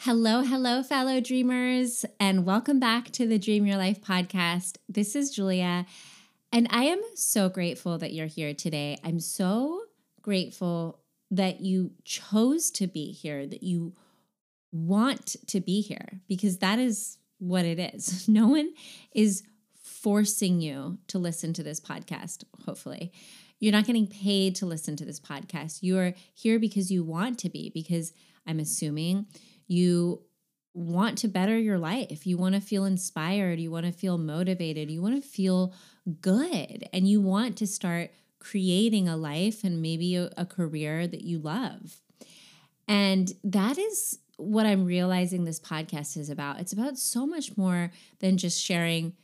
Hello, hello, fellow dreamers, and welcome back to the Dream Your Life podcast. This is Julia, and I am so grateful that you're here today. I'm so grateful that you chose to be here, that you want to be here, because that is what it is. No one is forcing you to listen to this podcast, hopefully. You're not getting paid to listen to this podcast. You are here because you want to be, because I'm assuming you want to better your life. You want to feel inspired. You want to feel motivated. You want to feel good. And you want to start creating a life and maybe a, a, career that you love. And that is what I'm realizing this podcast is about. It's about so much more than just sharing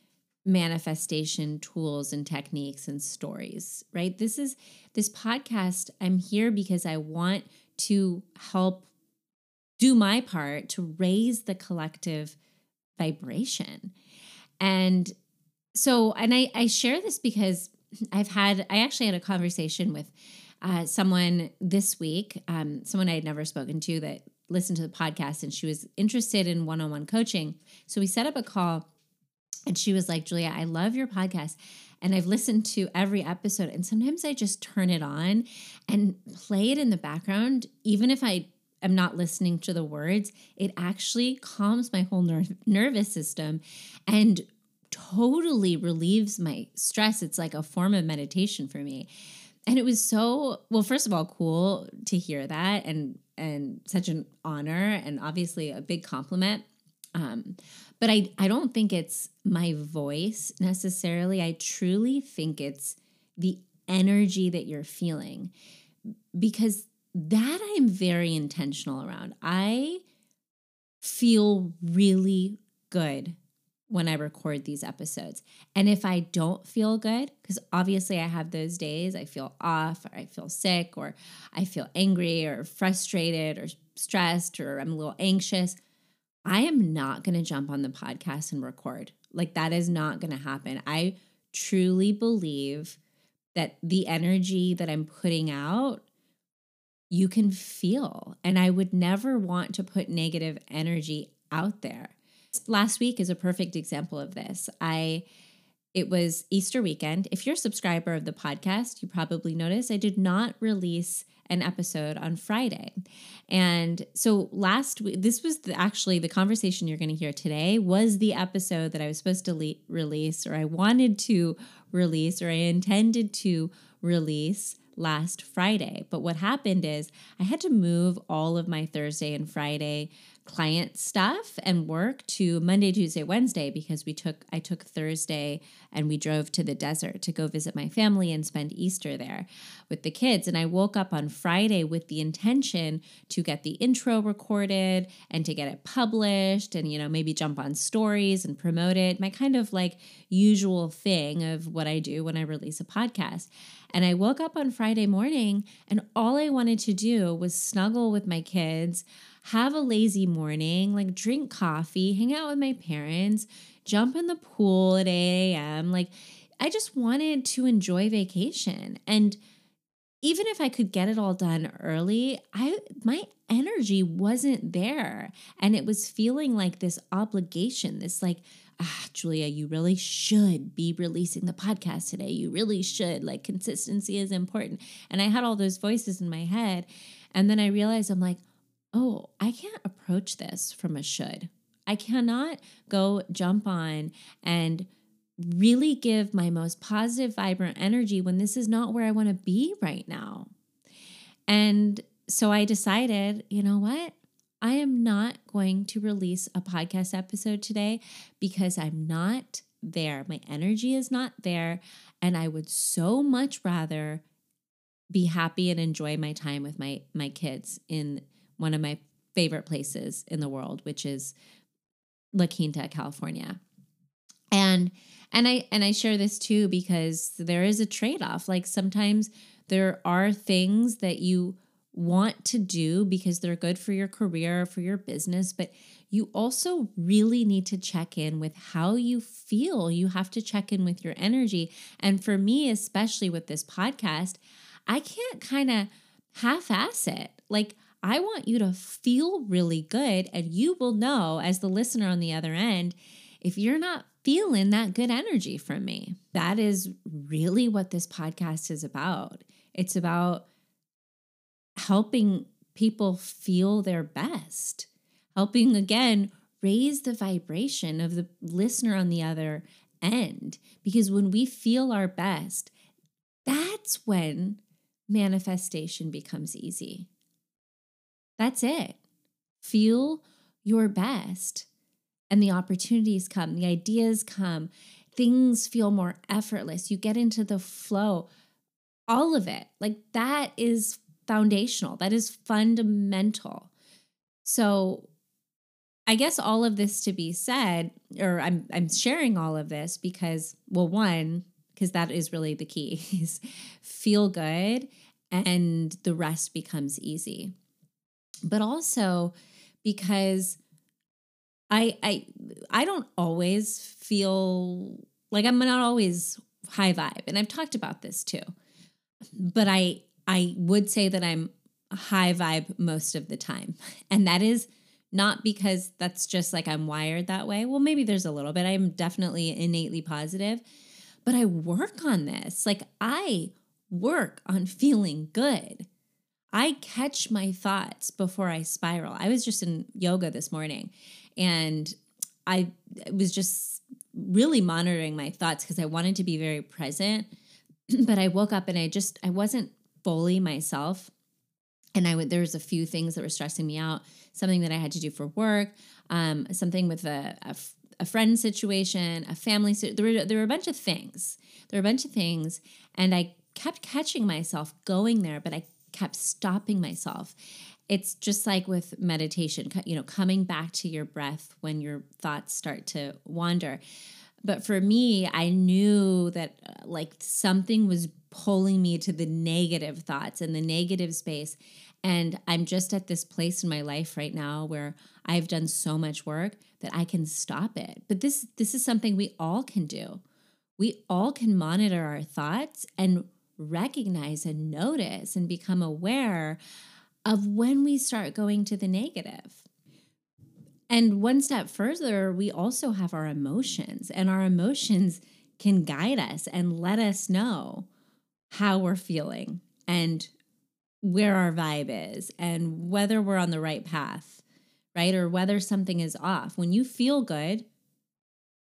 manifestation tools and techniques and stories, right? This is this podcast. I'm here because I want to help do my part to raise the collective vibration. And so, and I, I share this because I've had, I actually had a conversation with uh, someone this week, um, someone I had never spoken to that listened to the podcast and she was interested in one on one coaching. So we set up a call and she was like, Julia, I love your podcast. And I've listened to every episode. And sometimes I just turn it on and play it in the background, even if I am not listening to the words, it actually calms my whole ner- nervous system and totally relieves my stress. It's like a form of meditation for me. And it was so well, first of all, cool to hear that and and such an honor and obviously a big compliment. Um, but I, I don't think it's my voice necessarily. I truly think it's the energy that you're feeling because that I'm very intentional around. I feel really good when I record these episodes. And if I don't feel good, because obviously I have those days, I feel off, or I feel sick, or I feel angry, or frustrated, or stressed, or I'm a little anxious, I am not going to jump on the podcast and record. Like that is not going to happen. I truly believe that the energy that I'm putting out you can feel. And I would never want to put negative energy out there. Last week is a perfect example of this. I it was Easter weekend. If you're a subscriber of the podcast, you probably noticed I did not release an episode on Friday. And so last week, this was the, actually the conversation you're going to hear today was the episode that I was supposed to le- release, or I wanted to release, or I intended to release last Friday. But what happened is I had to move all of my Thursday and Friday client stuff and work to Monday, Tuesday, Wednesday because we took I took Thursday and we drove to the desert to go visit my family and spend Easter there with the kids. And I woke up on Friday with the intention to get the intro recorded and to get it published and you know maybe jump on stories and promote it. My kind of like usual thing of what I do when I release a podcast. And I woke up on Friday morning and all I wanted to do was snuggle with my kids have a lazy morning, like drink coffee, hang out with my parents, jump in the pool at 8 a.m. Like, I just wanted to enjoy vacation. And even if I could get it all done early, I my energy wasn't there. And it was feeling like this obligation, this like, ah, Julia, you really should be releasing the podcast today. You really should. Like, consistency is important. And I had all those voices in my head. And then I realized I'm like, oh, I can't approach this from a should. I cannot go jump on and really give my most positive, vibrant energy when this is not where I want to be right now. And so I decided, you know what? I am not going to release a podcast episode today because I'm not there. My energy is not there. And I would so much rather be happy and enjoy my time with my my kids in one of my favorite places in the world, which is La Quinta, California. And and I and I share this too because there is a trade-off. Like sometimes there are things that you want to do because they're good for your career, for your business, but you also really need to check in with how you feel. You have to check in with your energy. And for me, especially with this podcast, I can't kind of half ass it. Like I want you to feel really good. And you will know, as the listener on the other end, if you're not feeling that good energy from me. That is really what this podcast is about. It's about helping people feel their best, helping again raise the vibration of the listener on the other end. Because when we feel our best, that's when manifestation becomes easy. That's it. Feel your best, and the opportunities come, the ideas come, things feel more effortless. You get into the flow, all of it. Like that is foundational, that is fundamental. So, I guess all of this to be said, or I'm I'm sharing all of this because, well, one, because that is really the key, is feel good and the rest becomes easy. But also because I I I don't always feel like I'm not always high vibe. And I've talked about this too. But I I would say that I'm high vibe most of the time. And that is not because that's just like I'm wired that way. Well, maybe there's a little bit. I'm definitely innately positive, but I work on this. Like I work on feeling good. I catch my thoughts before I spiral. I was just in yoga this morning and I was just really monitoring my thoughts because I wanted to be very present. but I woke up and I just I wasn't fully myself. And I would there was a few things that were stressing me out. Something that I had to do for work, um, something with a, a, friend situation, a family. There were there were a bunch of things. There were a bunch of things, and I kept catching myself going there, but I kept stopping myself. It's just like with meditation, you know, coming back to your breath when your thoughts start to wander. But for me, I knew that uh, like something was pulling me to the negative thoughts and the negative space. And I'm just at this place in my life right now where I've done so much work that I can stop it. But this this is something we all can do. We all can monitor our thoughts and recognize and notice and become aware of when we start going to the negative. And one step further, we also have our emotions, and our emotions can guide us and let us know how we're feeling and where our vibe is and whether we're on the right path, right? Or whether something is off. When you feel good,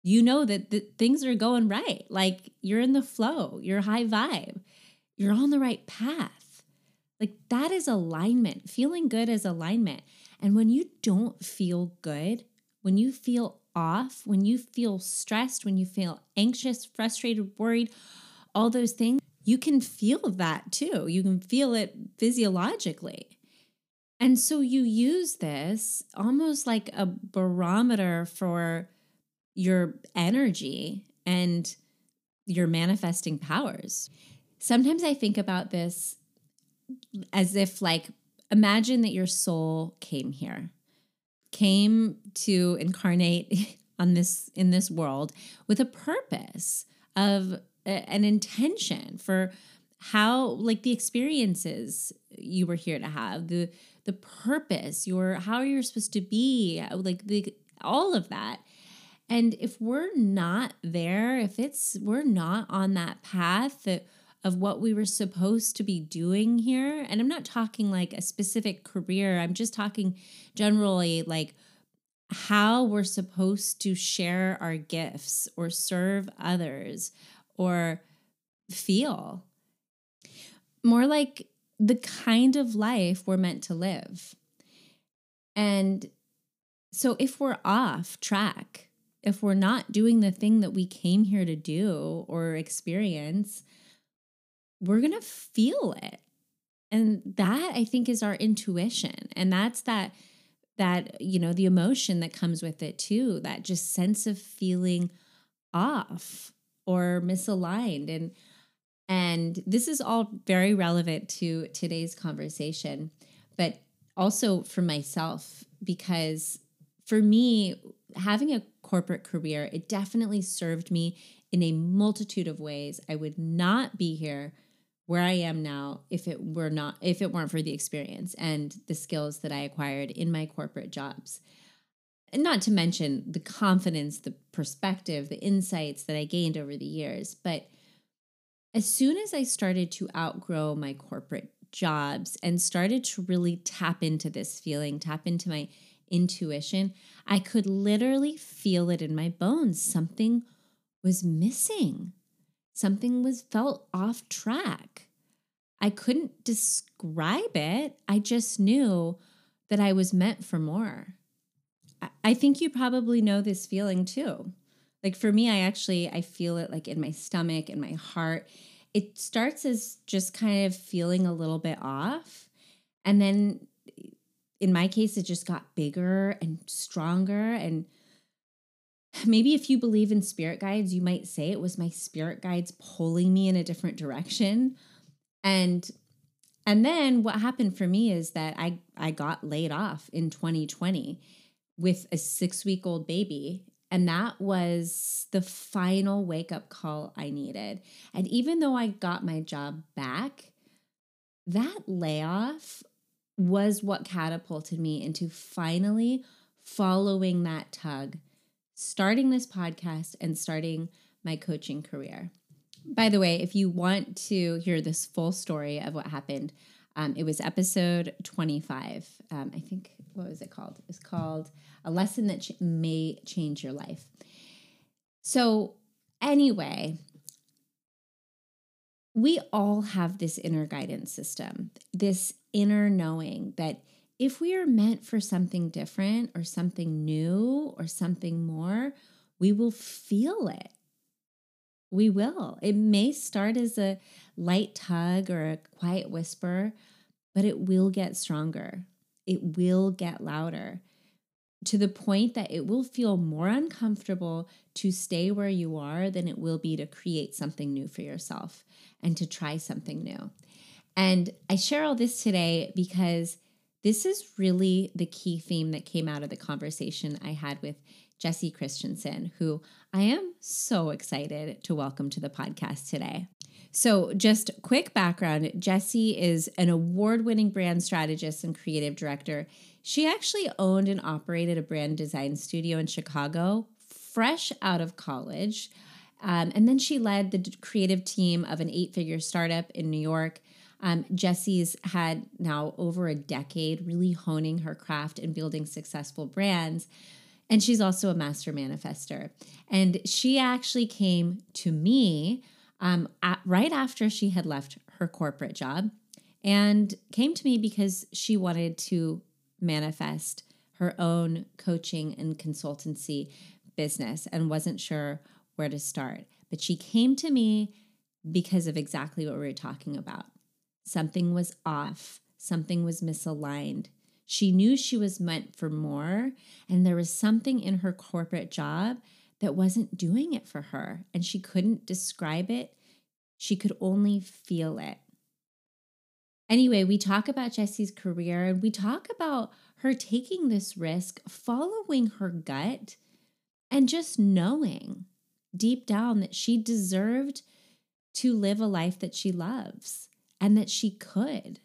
you know that things are going right. Like you're in the flow, you're high vibe, you're on the right path. Like that is alignment. Feeling good is alignment. And when you don't feel good, when you feel off, when you feel stressed, when you feel anxious, frustrated, worried, all those things, you can feel that too. You can feel it physiologically. And so you use this almost like a barometer for your energy and your manifesting powers. Sometimes I think about this as if like imagine that your soul came here, came to incarnate on this in this world with a purpose of an intention for how like the experiences you were here to have the the purpose your how you're supposed to be like the all of that and if we're not there if it's we're not on that path that of what we were supposed to be doing here. And I'm not talking like a specific career, I'm just talking generally like how we're supposed to share our gifts or serve others or feel. More like the kind of life we're meant to live. And so if we're off track, if we're not doing the thing that we came here to do or experience, we're going to feel it. And that I think is our intuition. And that's that that you know the emotion that comes with it too, that just sense of feeling off or misaligned and and this is all very relevant to today's conversation, but also for myself because for me having a corporate career, it definitely served me in a multitude of ways. I would not be here where I am now if it were not if it weren't for the experience and the skills that I acquired in my corporate jobs. And not to mention the confidence, the perspective, the insights that I gained over the years, but as soon as I started to outgrow my corporate jobs and started to really tap into this feeling, tap into my intuition, I could literally feel it in my bones. Something was missing. Something was felt off track. I couldn't describe it. I just knew that I was meant for more. I think you probably know this feeling too. Like for me, I actually I feel it like in my stomach and my heart. It starts as just kind of feeling a little bit off. And then in my case, it just got bigger and stronger. And maybe if you believe in spirit guides, you might say it was my spirit guides pulling me in a different direction. And and then what happened for me is that I I got laid off in 2020 with a 6 week old baby and that was the final wake up call I needed. And even though I got my job back, that layoff was what catapulted me into finally following that tug, starting this podcast and starting my coaching career. By the way, if you want to hear this full story of what happened, um, it was episode 25. Um, I think, what was it called? It's called A Lesson That Ch- May Change Your Life. So, anyway, we all have this inner guidance system, this inner knowing that if we are meant for something different or something new or something more, we will feel it. We will. It may start as a light tug or a quiet whisper, but it will get stronger. It will get louder to the point that it will feel more uncomfortable to stay where you are than it will be to create something new for yourself and to try something new. And I share all this today because this is really the key theme that came out of the conversation I had with Jessie Christensen, who I am so excited to welcome to the podcast today. So, just quick background Jessie is an award winning brand strategist and creative director. She actually owned and operated a brand design studio in Chicago fresh out of college. Um, and then she led the creative team of an eight figure startup in New York. Um, Jessie's had now over a decade really honing her craft and building successful brands. And she's also a master manifester. And she actually came to me um, at, right after she had left her corporate job and came to me because she wanted to manifest her own coaching and consultancy business and wasn't sure where to start. But she came to me because of exactly what we were talking about. Something was off, something was misaligned. She knew she was meant for more, and there was something in her corporate job that wasn't doing it for her, and she couldn't describe it. She could only feel it. Anyway, we talk about Jessie's career and we talk about her taking this risk, following her gut, and just knowing deep down that she deserved to live a life that she loves and that she could.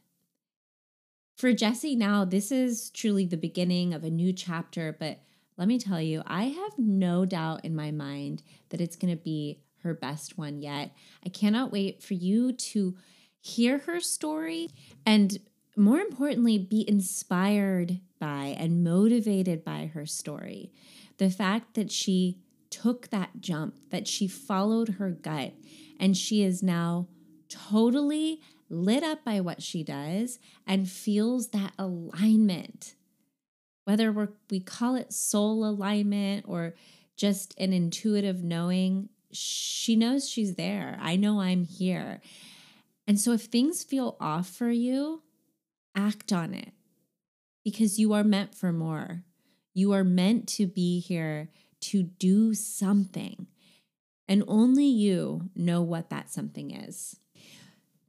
For Jessie now this is truly the beginning of a new chapter, but let me tell you, I have no doubt in my mind that it's going to be her best one yet. I cannot wait for you to hear her story and, more importantly, be inspired by and motivated by her story. The fact that she took that jump, that she followed her gut, and she is now totally lit up by what she does and feels that alignment. Whether we we call it soul alignment or just an intuitive knowing, she knows she's there. I know I'm here. And so if things feel off for you, act on it because you are meant for more. You are meant to be here to do something. And only you know what that something is.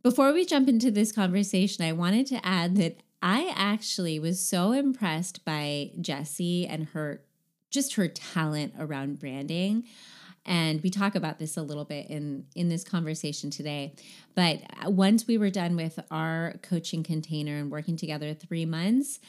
Before we jump into this conversation, I wanted to add that I actually was so impressed by Jessie and her just her talent around branding. And we talk about this a little bit in in this conversation today. But uh, once we were done with our coaching container and working together 3 months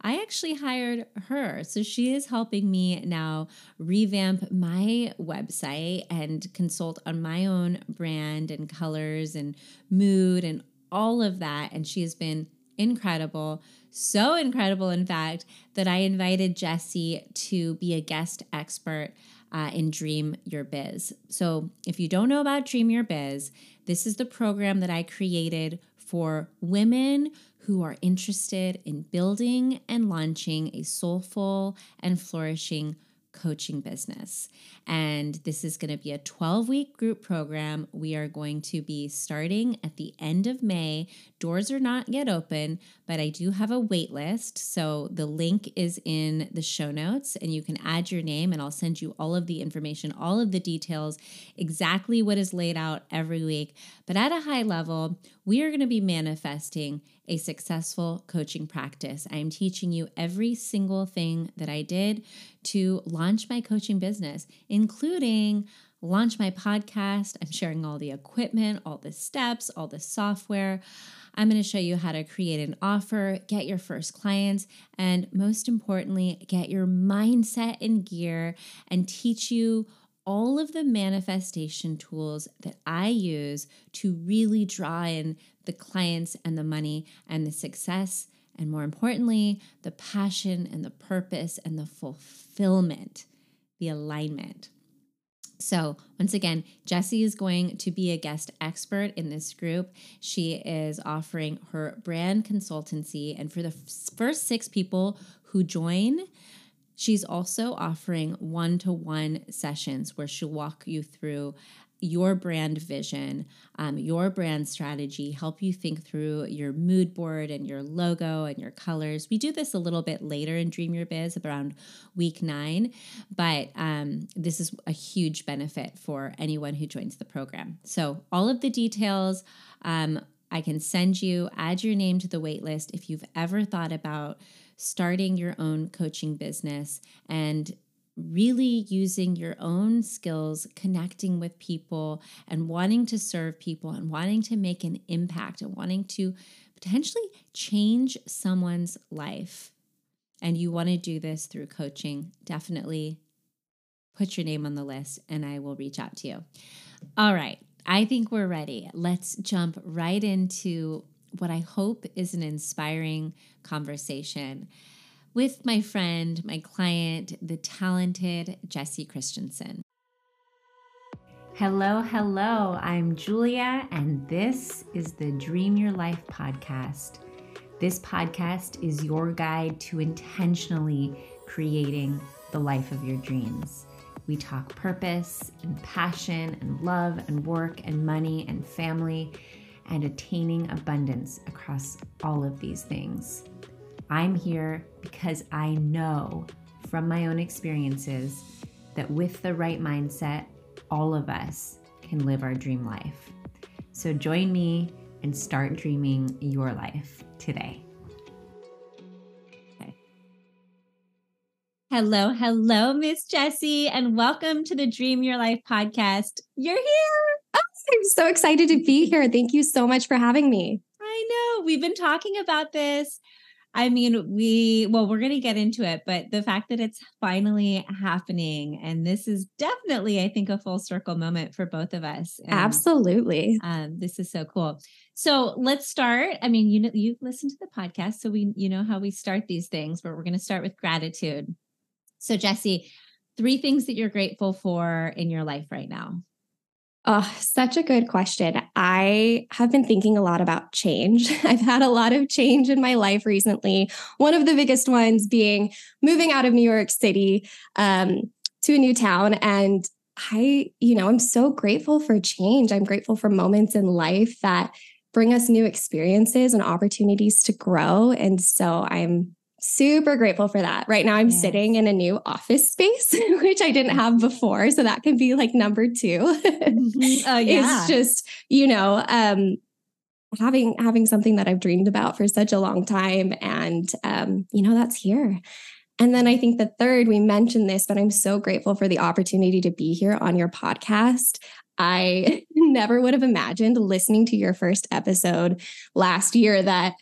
i actually hired her. So she is helping me now revamp my website and consult on my own brand and colors and mood and all of that. And she has been incredible so incredible in fact that i invited jessie to be a guest expert uh, in Dream Your Biz. So, if you don't know about Dream Your Biz, this is the program that I created for women who are interested in building and launching a soulful and flourishing coaching business. And this is going to be a 12 week group program. We are going to be starting at the end of May. Doors are not yet open, but I do have a wait list. So the link is in the show notes and you can add your name and I'll send you all of the information, all of the details, exactly what is laid out every week. But at a high level, we are going to be manifesting a successful coaching practice. I am teaching you every single thing that I did to launch my coaching business, including launch my podcast. I'm sharing all the equipment, all the steps, all the software. I'm going to show you how to create an offer, get your first clients, and most importantly, get your mindset in gear and teach you all of the manifestation tools that I use to really draw in the clients and the money and the success, and more importantly, the passion and the purpose and the fulfillment, the alignment. So, once again, Jessie is going to be a guest expert in this group. She is offering her brand consultancy. And for the first six people who join, She's also offering one to one sessions where she'll walk you through your brand vision, um, your brand strategy, help you think through your mood board and your logo and your colors. We do this a little bit later in Dream Your Biz, around week nine, but um, this is a huge benefit for anyone who joins the program. So, all of the details. Um, I can send you, add your name to the waitlist if you've ever thought about starting your own coaching business and really using your own skills, connecting with people, and wanting to serve people, and wanting to make an impact, and wanting to potentially change someone's life. And you want to do this through coaching, definitely put your name on the list and I will reach out to you. All right, I think we're ready. Let's jump right into what I hope is an inspiring conversation with my friend, my client, the talented Jessie Christensen. Hello, hello. I'm Julia, and this is the Dream Your Life podcast. This podcast is your guide to intentionally creating the life of your dreams. We talk purpose and passion and love and work and money and family and attaining abundance across all of these things. I'm here because I know from my own experiences that with the right mindset, all of us can live our dream life. So join me and start dreaming your life today. Okay. Hello, hello, Miss Jessie, and welcome to the Dream Your Life podcast. You're here. Oh, I'm so excited to be here. Thank you so much for having me. I know. We've been talking about this. I mean, we, well, we're going to get into it, but the fact that it's finally happening, and this is definitely, I think, a full circle moment for both of us. And, Absolutely. Um, this is so cool. So let's start. I mean, you know, you've listened to the podcast, so we, you know, how we start these things, but we're going to start with gratitude. So, Jessie, three things that you're grateful for in your life right now. Oh, such a good question. I have been thinking a lot about change. I've had a lot of change in my life recently. One of the biggest ones being moving out of New York City um, to a new town. And I, you know, I'm so grateful for change. I'm grateful for moments in life that bring us new experiences and opportunities to grow. And so I'm super grateful for that. Right now, I'm yes. sitting in a new office space, which I didn't have before. So that can be like number 2 mm-hmm. uh, yeah. It's just, you know, um, having having something that I've dreamed about for such a long time, and um, you know, that's here. And then I think the third, we mentioned this, but I'm so grateful for the opportunity to be here on your podcast. I never would have imagined listening to your first episode last year that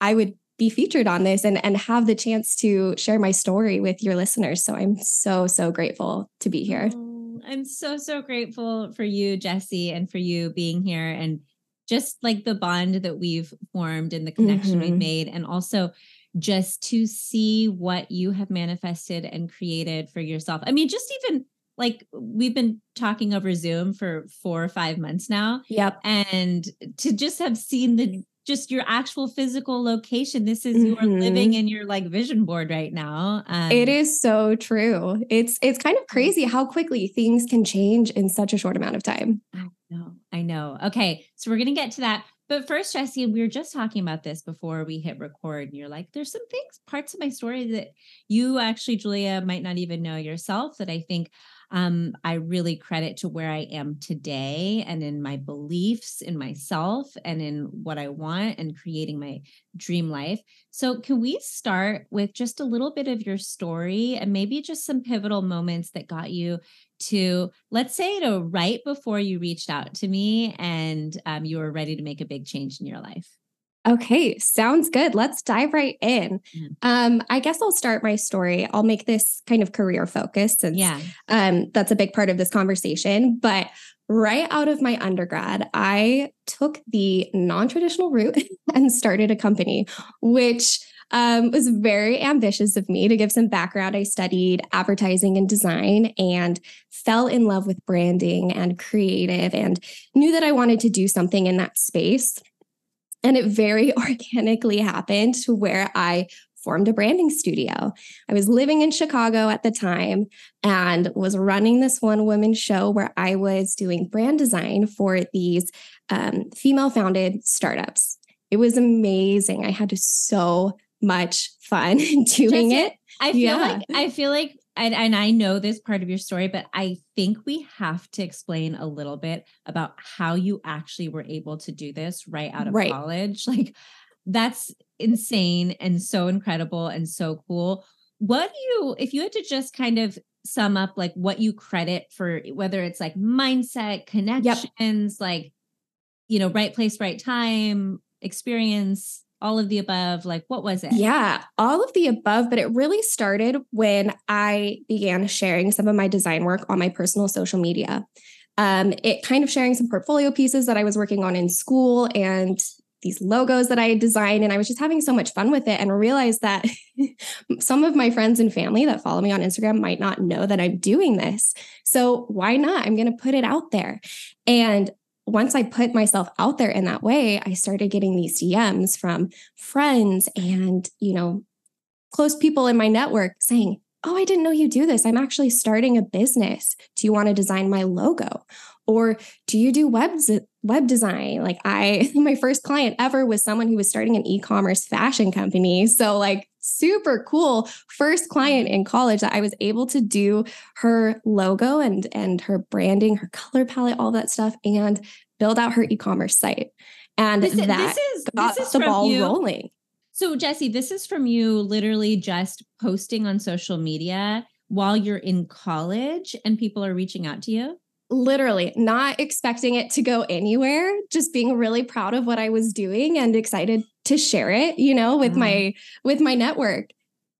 I would be featured on this and, and have the chance to share my story with your listeners. So I'm so, so grateful to be here. Oh, I'm so, so grateful for you, Jessie, and for you being here and just like the bond that we've formed and the connection mm-hmm. we've made. And also just to see what you have manifested and created for yourself. I mean, just even like we've been talking over Zoom for four or five months now. Yep. And to just have seen the just your actual physical location. This is mm-hmm. you are living in your like vision board right now. Um, it is so true. It's it's kind of crazy how quickly things can change in such a short amount of time. I know. I know. Okay, so we're gonna get to that. But first, Jessie, we were just talking about this before we hit record, and you're like, there's some things, parts of my story that you actually, Julia, might not even know yourself that I think um, I really credit to where I am today and in my beliefs in myself and in what I want and creating my dream life. So, can we start with just a little bit of your story and maybe just some pivotal moments that got you to, let's say, to right before you reached out to me and um, you were ready to make a big change in your life? Okay, sounds good. Let's dive right in. Mm-hmm. Um, I guess I'll start my story. I'll make this kind of career focused since yeah. um, that's a big part of this conversation. But right out of my undergrad, I took the non traditional route and started a company, which um, was very ambitious of me to give some background. I studied advertising and design and fell in love with branding and creative and knew that I wanted to do something in that space. And it very organically happened to where I formed a branding studio. I was living in Chicago at the time and was running this one woman show where I was doing brand design for these um, female founded startups. It was amazing. I had so much fun doing Just, it. I feel yeah. like I feel like and, and I know this part of your story, but I think we have to explain a little bit about how you actually were able to do this right out of right. college. Like that's insane and so incredible and so cool. What do you, if you had to just kind of sum up like what you credit for, whether it's like mindset, connections, yep. like, you know, right place, right time, experience, all of the above? Like, what was it? Yeah, all of the above. But it really started when I began sharing some of my design work on my personal social media. Um, it kind of sharing some portfolio pieces that I was working on in school and these logos that I had designed. And I was just having so much fun with it and realized that some of my friends and family that follow me on Instagram might not know that I'm doing this. So why not? I'm going to put it out there. And once I put myself out there in that way, I started getting these DMs from friends and, you know, close people in my network saying, Oh, I didn't know you do this. I'm actually starting a business. Do you want to design my logo? Or do you do web web design? Like I my first client ever was someone who was starting an e-commerce fashion company. So like super cool first client in college that I was able to do her logo and and her branding, her color palette, all that stuff, and build out her e-commerce site. And this, that this is got this is the ball you. rolling. So Jessie, this is from you literally just posting on social media while you're in college and people are reaching out to you? Literally not expecting it to go anywhere just being really proud of what i was doing and excited to share it you know with my with my network.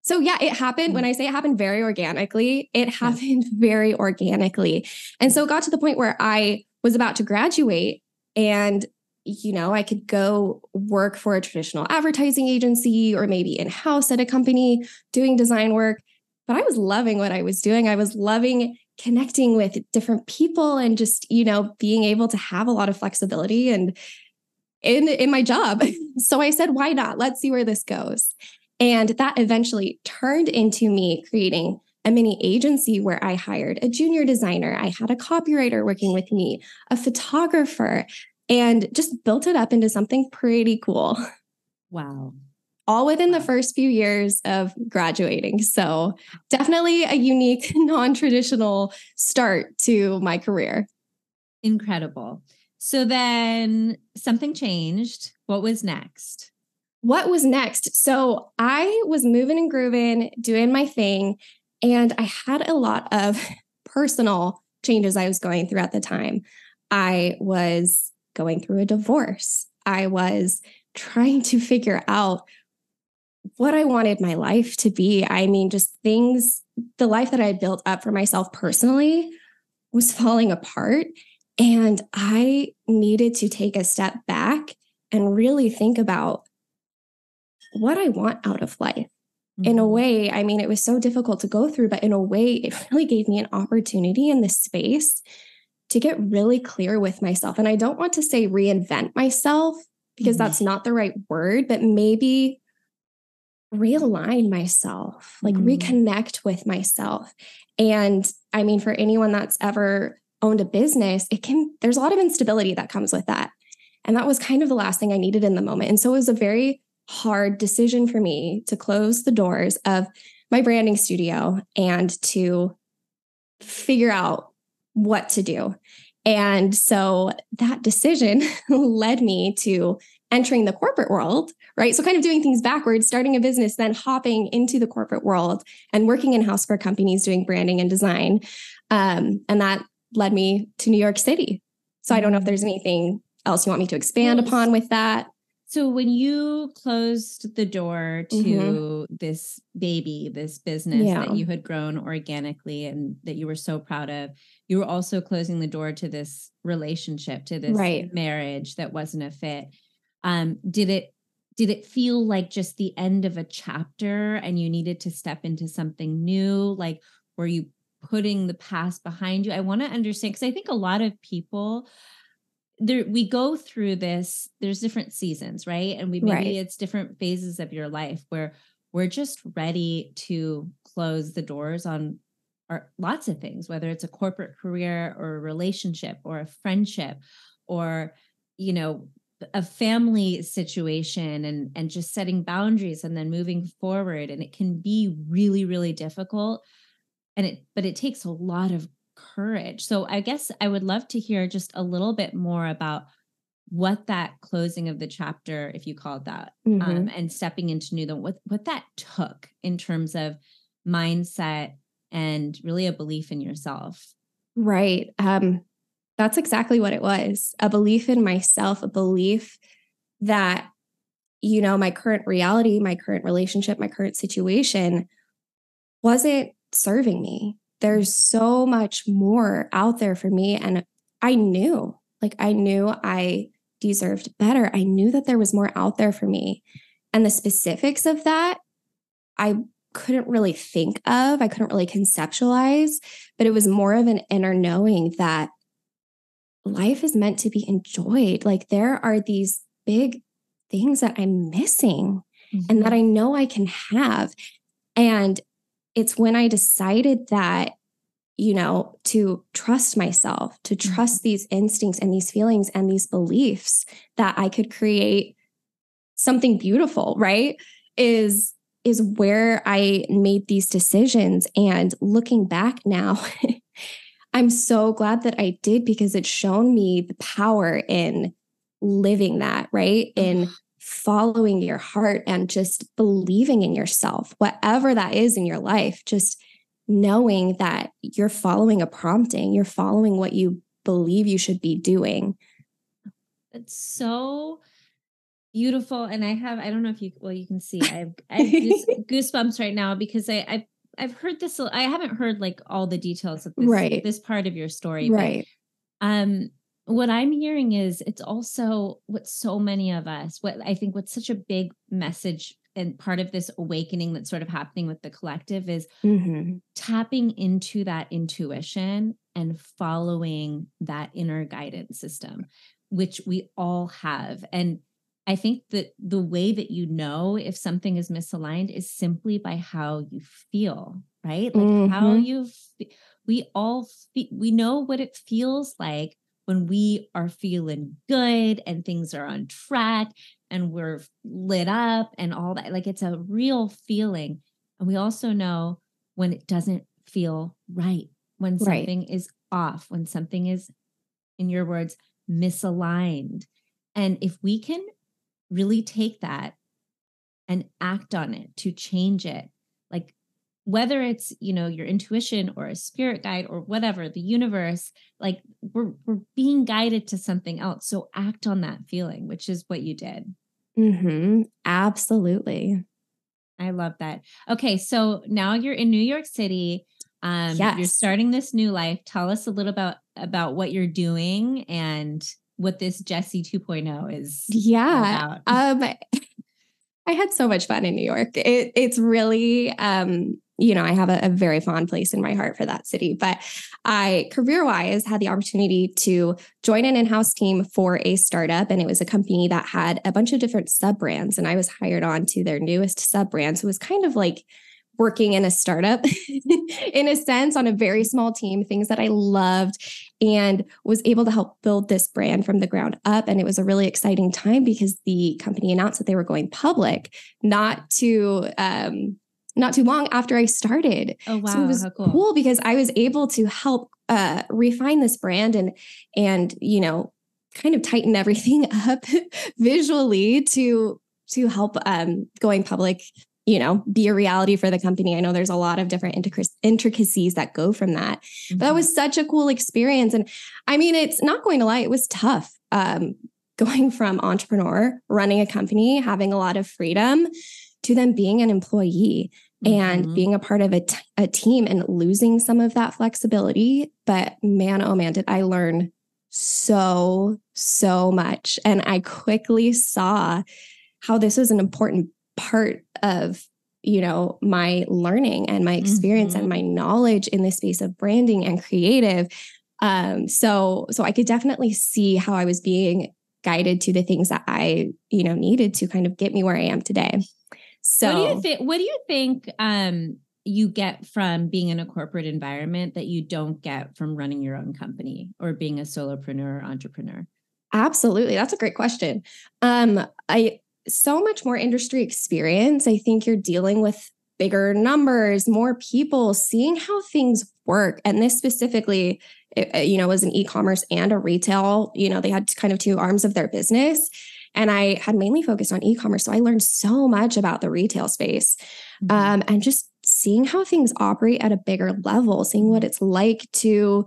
So yeah it happened. When mm. i say it happened very organically it happened very organically. And so it got to the point where i was about to graduate and you know i could go work for a traditional advertising agency or maybe in house at a company doing design work. But i was loving what i was doing. I was loving connecting with different people and just you know being able to have a lot of flexibility and in in my job. So i said why not? Let's see where this goes. And that eventually turned into me creating a mini agency where i hired a junior designer. I had a copywriter working with me a photographer and just built it up into something pretty cool. Wow all within the first few years of graduating. So, definitely a unique, non traditional start to my career. Incredible. So, then something changed. What was next? what was next? So I was moving and grooving, doing my thing, and I had a lot of personal changes I was going through at the time. I was going through a divorce. I was trying to figure out what I wanted my life to be. I mean, just things, the life that I built up for myself personally was falling apart. And I needed to take a step back and really think about what I want out of life. Mm-hmm. In a mm-hmm. way, I mean, it was so difficult to go through, but in a way, it really gave me an opportunity in the space to get really clear with myself. And I don't want to say reinvent myself because mm-hmm. that's not the right word, but maybe realign myself, like mm-hmm. reconnect with myself. And I mean, for anyone that's ever owned a business, it can, there's a lot of instability that comes with that. And that was kind of the last thing I needed in the moment. And so it was a very hard decision for me to close the doors of my branding studio and to figure out what to do. And so that decision led me to entering the corporate world, right? So, kind of doing things backwards, starting a business, then hopping into the corporate world and working in house for companies doing branding and design. Um, and that led me to New York City. So, I don't know if there's anything else you want me to expand upon with that. So, when you closed the door to mm-hmm. this baby, this business yeah. that you had grown organically and that you were so proud of, you were also closing the door to this relationship, to this right. marriage that wasn't a fit um, did it did it feel like just the end of a chapter and you needed to step into something new? Like were you putting the past behind you? I want to understand because i think a lot of people there we go through this there's different seasons right? And we maybe right. it's different phases of your life where we're just ready to close the doors on our, lots of things whether it's a corporate career or a relationship or a friendship or you know a family situation and and just setting boundaries and then moving forward. And it can be really really difficult. And it but it takes a lot of courage. So i guess i would love to hear just a little bit more about what that closing of the chapter if you call it that um, mm-hmm. um, and stepping into new what what that took in terms of mindset and really a belief in yourself. Right. Um that's exactly what it was a belief in myself, a belief that, you know, my current reality, my current relationship, my current situation wasn't serving me. There's so much more out there for me. And I knew, like, I knew I deserved better. I knew that there was more out there for me. And the specifics of that, I couldn't really think of, I couldn't really conceptualize, but it was more of an inner knowing that life is meant to be enjoyed. Like there are these big things that I'm missing mm-hmm. and that mm-hmm. I know I can have. And it's when I decided that, you know, to trust myself, to trust mm-hmm. these instincts and these feelings and these beliefs that I could create something beautiful, right? Is is where I made these decisions and looking back now I'm so glad that I did because it's shown me the power in living that, right? In following your heart and just believing in yourself, whatever that is in your life, just knowing that you're following a prompting, you're following what you believe you should be doing. It's so beautiful. And I have, I don't know if you, well, you can see, I have, I have goosebumps right now because I, I I've heard this. I haven't heard like all the details of this, right. this part of your story. Right. But, um, what I'm hearing is it's also what so many of us, what I think what's such a big message and part of this awakening that's sort of happening with the collective is mm-hmm. tapping into that intuition and following that inner guidance system, which we all have. And I think that the way that you know if something is misaligned is simply by how you feel, right? Like mm-hmm. how you we all fe- we know what it feels like when we are feeling good and things are on track and we're lit up and all that like it's a real feeling. And we also know when it doesn't feel right, when something right. is off, when something is in your words misaligned. And if we can really take that and act on it to change it. Like whether it's, you know, your intuition or a spirit guide or whatever, the universe, like we're we're being guided to something else. So act on that feeling, which is what you did. Mm-hmm. Absolutely. I love that. Okay, so now you're in New York City. Um, yes. you're starting this new life. Tell us a little about about what you're doing and what this Jessie 2.0 is. Yeah. Um I had so much fun in New York. It, it's really um you know, I have a, a, very fond place in my heart for that city. But I, career wise, had the opportunity to join an in house team for a startup. And it was a company that had a bunch of different sub brands. And I was hired on to their newest sub brand. So it was kind of like working in a startup in a sense on a very small team, things that I loved and was able to help build this brand from the ground up. And it was a really exciting time because the company announced that they were going public, not to, um, not too long after I started. Oh wow. So it was cool. cool. because I was able to help uh, refine this brand and and you know kind of tighten everything up visually to to help um, going public you know be a reality for the company i know there's a lot of different intricacies that go from that mm-hmm. but that was such a cool experience and i mean it's not going to lie it was tough um, going from entrepreneur running a company having a lot of freedom to then being an employee and mm-hmm. being a part of a, t- a team and losing some of that flexibility. But man, oh man, did I learn so, so much. And I quickly saw how this was an important part of you know my learning and my experience mm-hmm. and my knowledge in the space of branding and creative um so so i could definitely see how i was being guided to the things that i you know needed to kind of get me where i am today so what do you think what do you think um you get from being in a corporate environment that you don't get from running your own company or being a solopreneur or entrepreneur? Absolutely. That's a great question. Um I so much more industry experience. I think you're dealing with bigger numbers, more people, seeing how things work. And this specifically, it, you know, was an e-commerce and a retail, you know, they had kind of two arms of their business. And I had mainly focused on e commerce. So I learned so much about the retail space mm-hmm. um, and just seeing how things operate at a bigger level, seeing what mm-hmm. it's like to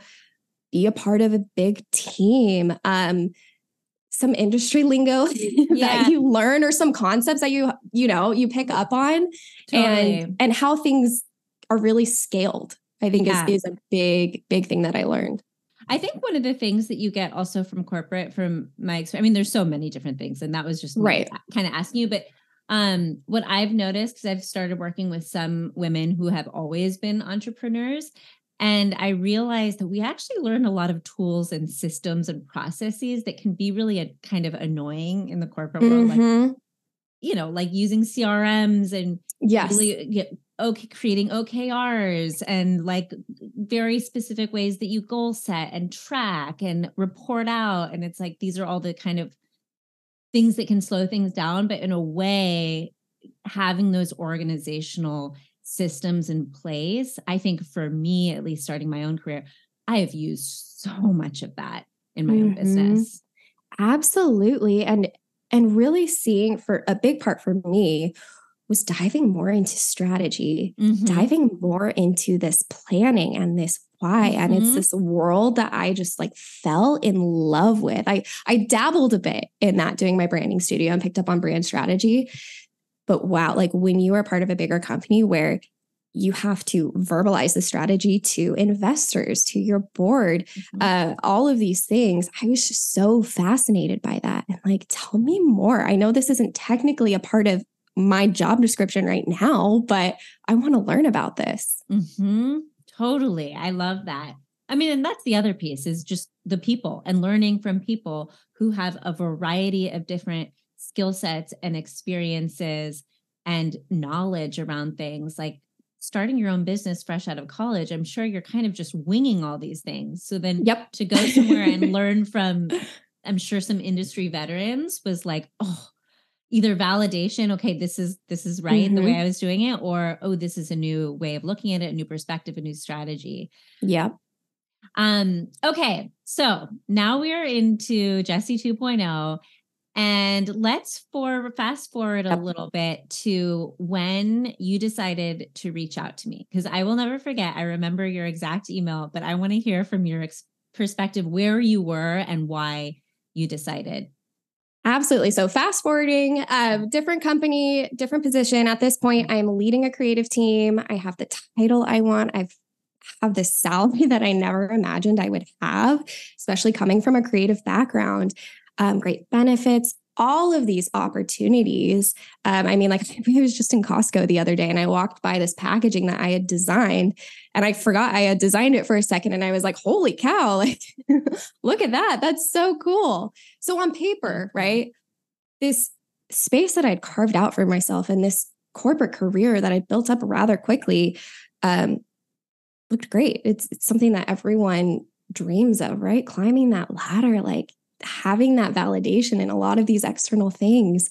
be a part of a big team. Um, some industry lingo yeah. that you learn or some concepts that you you know you pick up on totally. and and how things are really scaled i think yeah. is, is a big big thing that i learned I think one of the things that you get also from corporate, from my experience, I mean, there's so many different things, and that was just right. kind of asking you. But um, what I've noticed, because I've started working with some women who have always been entrepreneurs, and I realized that we actually learn a lot of tools and systems and processes that can be really a kind of annoying in the corporate mm-hmm. world, like mm-hmm. you know, like using CRMs and yes, really okay creating okrs and like very specific ways that you goal set and track and report out and it's like these are all the kind of things that can slow things down but in a way having those organizational systems in place i think for me at least starting my own career i have used so much of that in my mm-hmm. own business absolutely and and really seeing for a big part for me was diving more into strategy, mm-hmm. diving more into this planning and this why. Mm-hmm. And it's mm-hmm. this world that I just like fell in love with. I I dabbled a bit in that doing my branding studio and picked up on brand strategy. But wow, like when you are part of a bigger company where you have to verbalize the strategy to investors, to your board, mm-hmm. uh, all of these things. I was just so fascinated by that. And like, tell me more. I know this isn't technically a part of my job description right now, but I want to learn about this. Mm-hmm. Totally. I love that. I mean, and that's the other piece is just the people and learning from people who have a variety of different skill sets and experiences and knowledge around things like starting your own business fresh out of college i'm sure you're kind of just winging all these things so then yep to go somewhere and learn from i'm sure some industry veterans was like oh either validation okay this is this is right mm-hmm. the way mm-hmm. i was doing it or oh this is a new way of looking at it a new perspective a new strategy yep um okay so now we're into jessie 2.0 And let's for fast forward a little bit to when you decided to reach out to me because I will never forget. I remember your exact email, but I want to hear from your ex- perspective where you were and why you decided. Absolutely. So fast forwarding, uh, different company, different position. At this point, I'm leading a creative team. I have the title I want. I've have this salary that I never imagined I would have, especially coming from a creative background um, great benefits, all of these opportunities. Um, I mean, like I was just in Costco the other day and I walked by this packaging that I had designed and I forgot I had designed it for a second and I was like, holy cow, like, look at that. That's so cool. So on paper, right? This space that I'd carved out for myself and this corporate career that I built up rather quickly um, looked great. It's, it's something that everyone dreams of, right? Climbing that ladder, like having that validation in a lot of these external things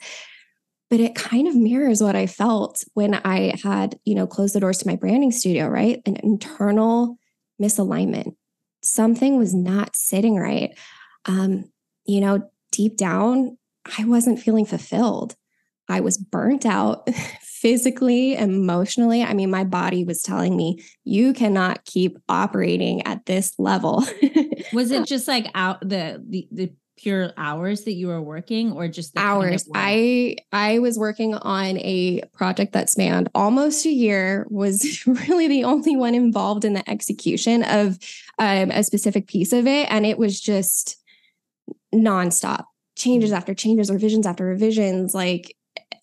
but it kind of mirrors what i felt when i had you know closed the doors to my branding studio right an internal misalignment something was not sitting right um you know deep down i wasn't feeling fulfilled i was burnt out physically, emotionally. I mean, my body was telling me, you cannot keep operating at this level. was it just like out the, the, the pure hours that you were working or just hours kind of i i was working on a project that spanned almost a year was really the only one involved in the execution of um, a specific piece of it and it was just nonstop. Changes mm. after changes revisions after revisions like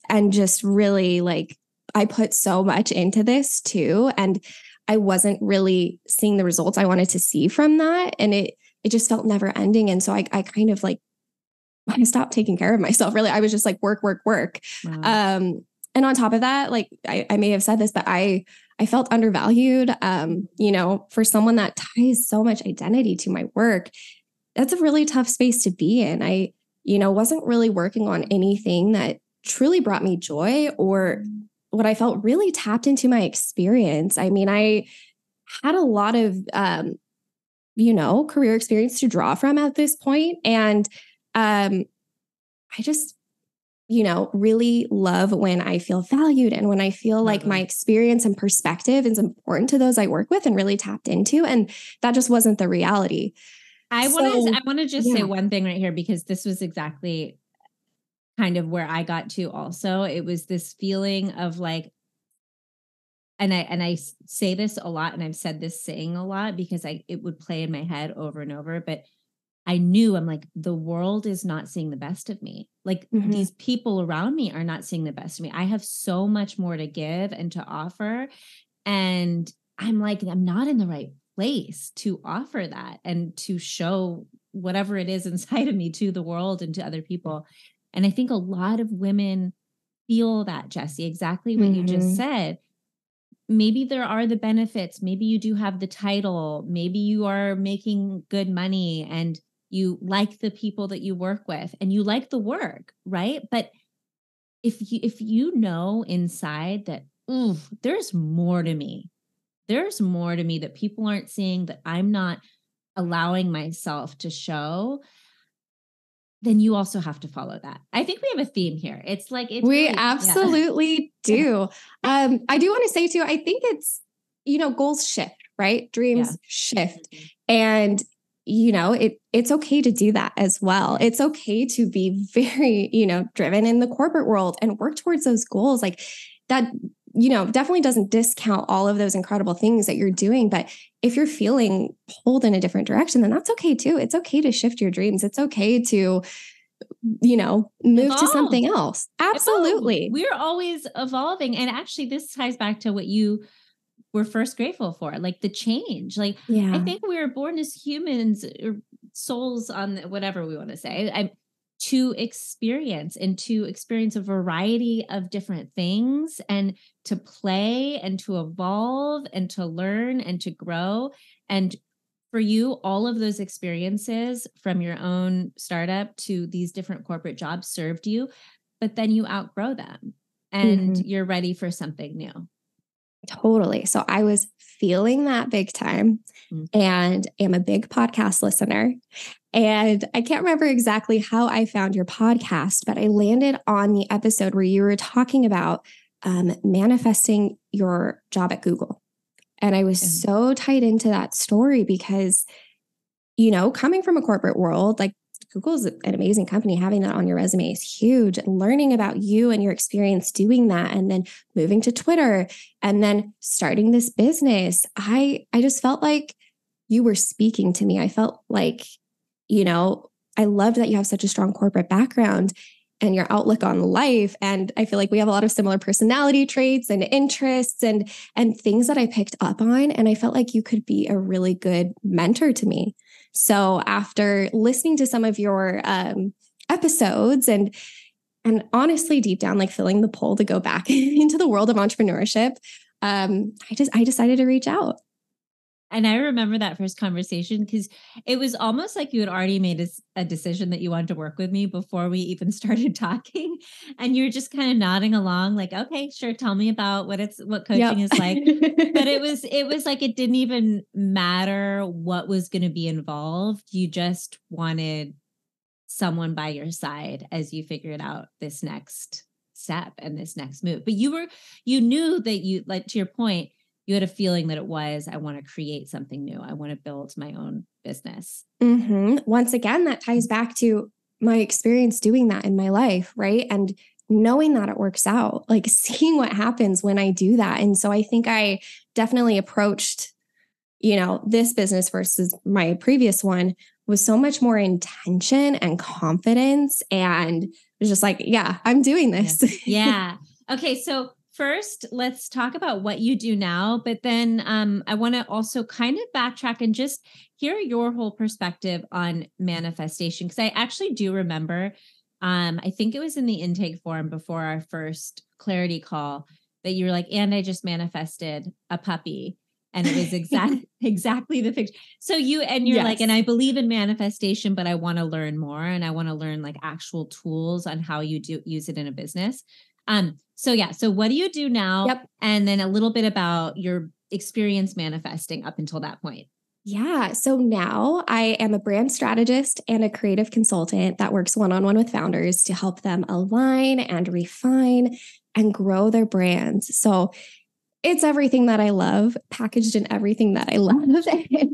and just really like I put so much into this too and I wasn't really seeing the results I wanted to see from that and it it just felt never ending. And so I I kind of like I stopped taking care of myself really. I was just like work work work. Wow. um and on top of that like I, I may have said this but I I felt undervalued. Um you know for someone that ties so much identity to my work that's a really tough space to be in. I you know wasn't really working on anything that truly brought me joy or what I felt really tapped into my experience. I mean, I had a lot of, um, you know, career experience to draw from at this point, and um, I just, you know, really love when I feel valued and when I feel like my experience and perspective is important to those I work with and really tapped into, and that just wasn't the reality. I want to I want to just yeah. say one thing right here because this was exactly kind of where I got to also. It was this feeling of like, and I and I say this a lot, and I've said this saying a lot because I it would play in my head over and over, but I knew I'm like, the world is not seeing the best of me. Like mm-hmm. these people around me are not seeing the best of me. I have so much more to give and to offer. And I'm like, I'm not in the right place to offer that and to show whatever it is inside of me to the world and to other people. And I think a lot of women feel that, Jessie, exactly what mm-hmm. you just mm-hmm. said. Maybe there are the benefits. Maybe you do have the title. Maybe you are making good money and you like the people that you work with and you like the work, right? But if you if you know inside that ooh, there's more to me. There's more to me that people aren't seeing that I'm not allowing myself to show then you also have to follow that. I think we have a theme here. It's like it's we really, absolutely yeah. do. Um, I do want to say too, I think it's you know, goals shift, right? Dreams yeah. shift. Mm-hmm. And you know, it it's okay to do that as well. It's okay to be very, you know, driven in the corporate world and work towards those goals. Like that you know, definitely doesn't discount all of those incredible things that you're doing. But if you're feeling pulled in a different direction, then that's okay too. It's okay to shift your dreams. It's okay to, you know, move Evolve. to something else. Absolutely. Evolve. We're always evolving. And actually, this ties back to what you were first grateful for, like the change. Like, yeah. I think we were born as humans, or souls on whatever we want to say. I, to experience and to experience a variety of different things and to play and to evolve and to learn and to grow. And for you, all of those experiences from your own startup to these different corporate jobs served you, but then you outgrow them and mm-hmm. you're ready for something new. Totally. So I was feeling that big time mm-hmm. and am a big podcast listener And I can't remember exactly how I found your podcast, but I landed on the episode where you were talking about um, manifesting your job at Google. And I was mm-hmm. so tied into that story because, you know, coming from a corporate world, like Google is an amazing company. Having that on your resume is huge. Learning about you and your experience doing that, and then moving to Twitter, and then starting this business, I I just felt like you were speaking to me. I felt like, you know, I loved that you have such a strong corporate background and your outlook on life and i feel like we have a lot of similar personality traits and interests and and things that i picked up on and i felt like you could be a really good mentor to me so after listening to some of your um, episodes and and honestly deep down like filling the pull to go back into the world of entrepreneurship um, i just i decided to reach out and I remember that first conversation because it was almost like you had already made a, a, decision that you wanted to work with me before we even started talking. And you were just kind of nodding along, like, okay, sure, tell me about what it's what coaching yep. is like. but it was it was like it didn't even matter what was going to be involved. You just wanted someone by your side as you figured out this next step and this next move. But you were you knew that you like to your point you had a feeling that it was i want to create something new i want to build my own business mm-hmm. once again that ties back to my experience doing that in my life right and knowing that it works out like seeing what happens when i do that and so i think i definitely approached you know this business versus my previous one with so much more intention and confidence and it was just like yeah i'm doing this yeah. yeah. okay so first, let's talk about what you do now, but then um, I want to also kind of backtrack and just hear your whole perspective on manifestation. Because I actually do remember, um, I think it was in the intake form before our first clarity call that you were like, and I just manifested a puppy. And it was exactly exactly the picture. So you and you're yes. like, and I believe in manifestation, but I want to learn more and I want to learn like actual tools on how you do use it in a business. Um, so yeah, so what do you do now? Yep. And then a little bit about your experience manifesting up until that point. Yeah. So now I am a brand strategist and a creative consultant that works one on one with founders to help them align and refine and grow their brands. So it's everything that I love, packaged in everything that I love.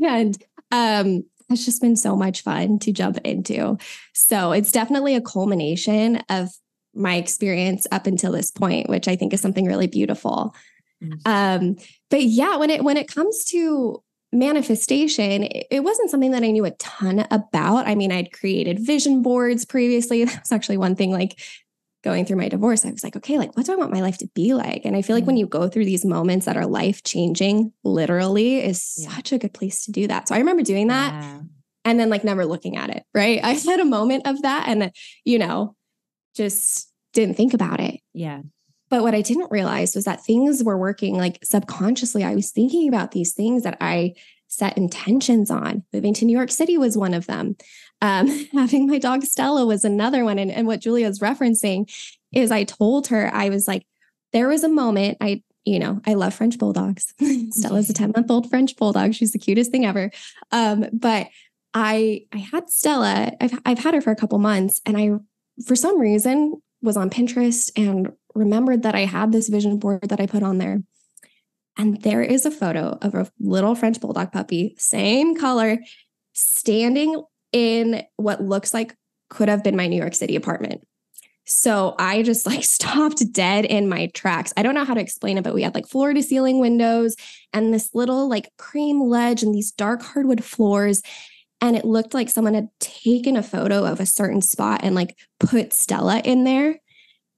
and um, it's just been so much fun to jump into. So it's definitely a culmination of my experience up until this point, which I think is something really beautiful. Mm-hmm. Um, but yeah, when it when it comes to manifestation, it wasn't something that I knew a ton about. I mean, I'd created vision boards previously. That was actually one thing like going through my divorce. I was like, okay, like what do I want my life to be like? And I feel like when mm-hmm. you go through these moments that are life changing, literally is yeah. such a good place to do that. So I remember doing that yeah. and then like never looking at it, right? I had a moment of that and you know, just didn't think about it. Yeah. But what I didn't realize was that things were working like subconsciously. I was thinking about these things that I set intentions on. Moving to New York City was one of them. Um, having my dog Stella was another one. And, and what Julia's referencing is I told her, I was like, there was a moment I, you know, I love French bulldogs. Stella's a 10 month old French bulldog. She's the cutest thing ever. Um, but I, I had Stella, I've, I've had her for a couple months and I for some reason was on Pinterest and remembered that I had this vision board that I put on there. And there is a photo of a little French bulldog puppy, same color, standing in what looks like could have been my New York City apartment. So I just like stopped dead in my tracks. I don't know how to explain it, but we had like floor to ceiling windows and this little like cream ledge and these dark hardwood floors and it looked like someone had taken a photo of a certain spot and like put Stella in there.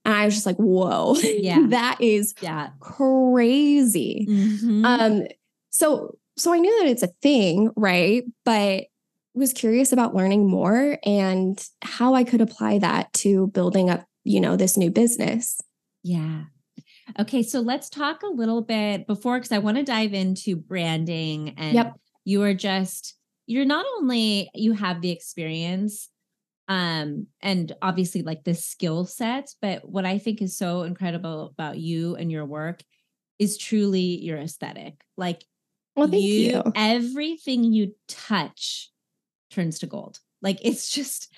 And I was just like, whoa, yeah, that is yeah. crazy. Mm-hmm. Um, so so I knew that it's a thing, right? But was curious about learning more and how I could apply that to building up, you know, this new business. Yeah. Okay, so let's talk a little bit before because I want to dive into branding and yep. you are just you're not only you have the experience um and obviously like the skill set but what i think is so incredible about you and your work is truly your aesthetic like well thank you, you. everything you touch turns to gold Like it's just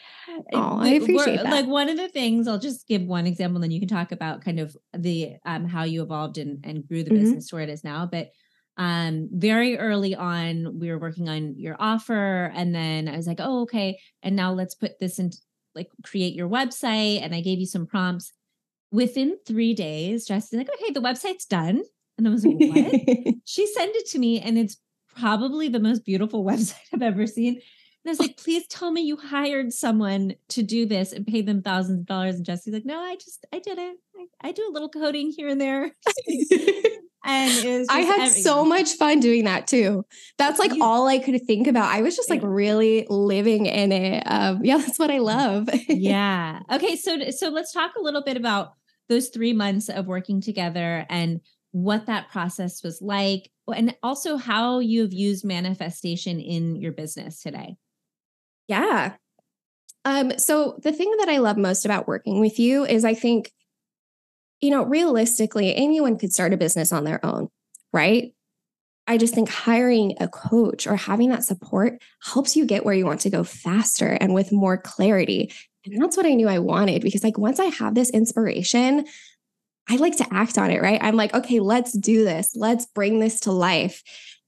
Oh, I appreciate that. Like one of the things I'll just give one example, and then you can talk about kind of the um how you evolved and, and grew the mm-hmm. business to where it is now. But um very early on we were working on your offer and then I was like, oh, okay. And now let's put this into like create your website. And I gave you some prompts. Within three days, Jessie's like, okay, the website's done. And I was like, what? she sent it to me and it's probably the most beautiful website I've ever seen. And I was like, please tell me you hired someone to do this and pay them thousands of dollars. And Jessie's like, no, I just, I did it. I, I do a little coding here and there. and I had everything. so much fun doing that too. That's like you, all I could think about. I was just like really living in it. Um, yeah, that's what I love. yeah. Okay. So, so let's talk a little bit about those three months of working together and what that process was like, and also how you have used manifestation in your business today. Yeah. Um, so the thing that I love most about working with you is I think, you know, realistically, anyone could start a business on their own, right? I just think hiring a coach or having that support helps you get where you want to go faster and with more clarity. And that's what I knew I wanted because, like, once I have this inspiration, I like to act on it, right? I'm like, okay, let's do this. Let's bring this to life.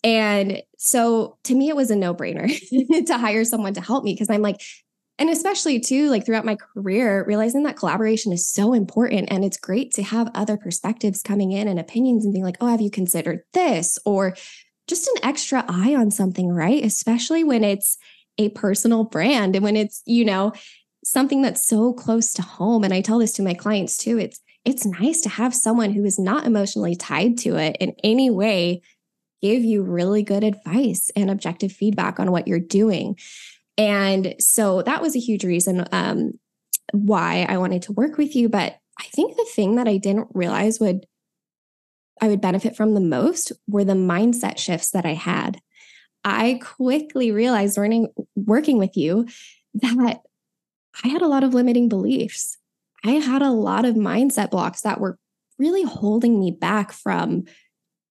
And so to me, it was a no brainer to hire someone to help me because I'm like, and especially too, like throughout my career, realizing that collaboration is so important. And it's great to have other perspectives coming in and opinions and being like, oh, have you considered this? Or just an extra eye on something, right? Especially when it's a personal brand and when it's, you know, something that's so close to home. And I tell this to my clients too. It's it's nice to have someone who is not emotionally tied to it in any way give you really good advice and objective feedback on what you're doing. And so that was a huge reason um, why I wanted to work with you. But I think the thing that I didn't realize would I would benefit from the most were the mindset shifts that I had. I quickly realized learning working with you that I had a lot of limiting beliefs. I had a lot of mindset blocks that were really holding me back from,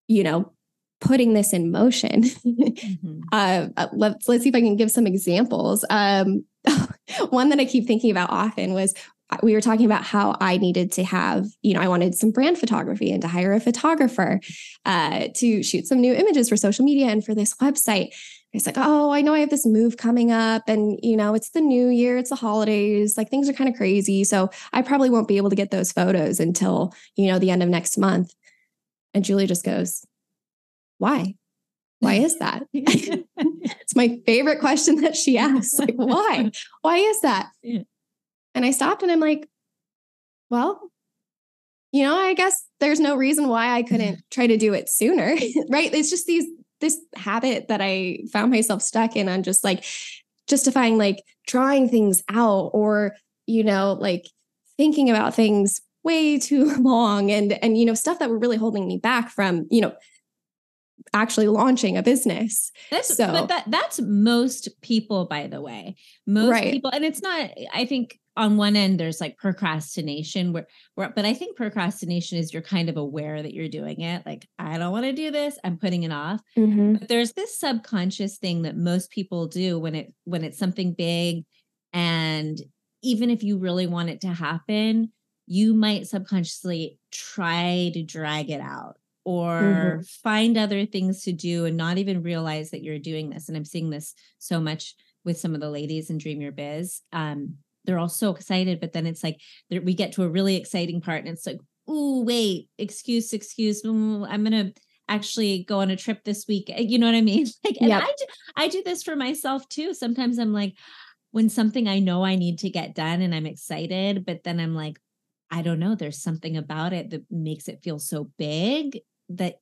you know, putting this in motion. mm-hmm. uh, uh let's let's see if I can give some examples. Um, one that I keep thinking about often was uh, we were talking about how I needed to have, you know, I wanted some brand photography and to hire a photographer uh, to shoot some new images for social media and for this website. It's like, oh, I know I have this move coming up and, you know, it's the new year, it's the holidays, like things are kind of crazy. So I probably won't be able to get those photos until, you know, the end of next month. And Julia just goes, why? Why is that? it's my favorite question that she asks. Like, why? Why is that? And I stopped and I'm like, well, you know, I guess there's no reason why I couldn't try to do it sooner. right. It's just these this habit that I found myself stuck in on just like justifying like trying things out or, you know, like thinking about things way too long and and you know stuff that were really holding me back from, you know, actually launching a business. That's so but that that's most people by the way. Most right. people and it's not I think on one end there's like procrastination where, where but i think procrastination is you're kind of aware that you're doing it like i don't want to do this i'm putting it off mm-hmm. but there's this subconscious thing that most people do when it when it's something big and even if you really want it to happen you might subconsciously try to drag it out or mm-hmm. find other things to do and not even realize that you're doing this and i'm seeing this so much with some of the ladies in dream your biz um, they're all so excited, but then it's like we get to a really exciting part and it's like, oh, wait, excuse, excuse, mm, I'm going to actually go on a trip this week. Eh, you know what I mean? Like, and yep. I do, I do this for myself too. Sometimes I'm like, when something I know I need to get done and I'm excited, but then I'm like, I don't know, there's something about it that makes it feel so big that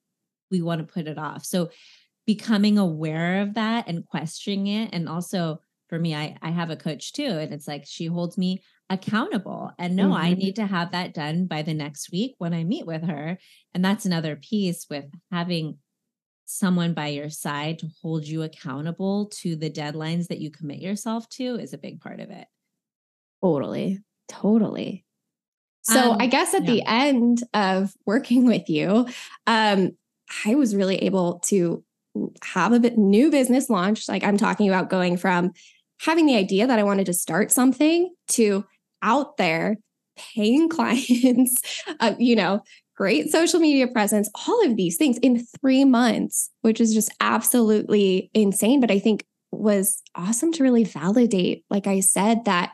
we want to put it off. So becoming aware of that and questioning it and also for me, I, I have a coach too. And it's like she holds me accountable. And no, mm-hmm. I need to have that done by the next week when I meet with her. And that's another piece with having someone by your side to hold you accountable to the deadlines that you commit yourself to is a big part of it. Totally. Totally. So um, I guess at yeah. the end of working with you, um, I was really able to have a bit new business launch. Like I'm talking about going from having the idea that I wanted to start something to out there paying clients, uh, you know, great social media presence, all of these things in three months, which is just absolutely insane. But I think was awesome to really validate, like I said, that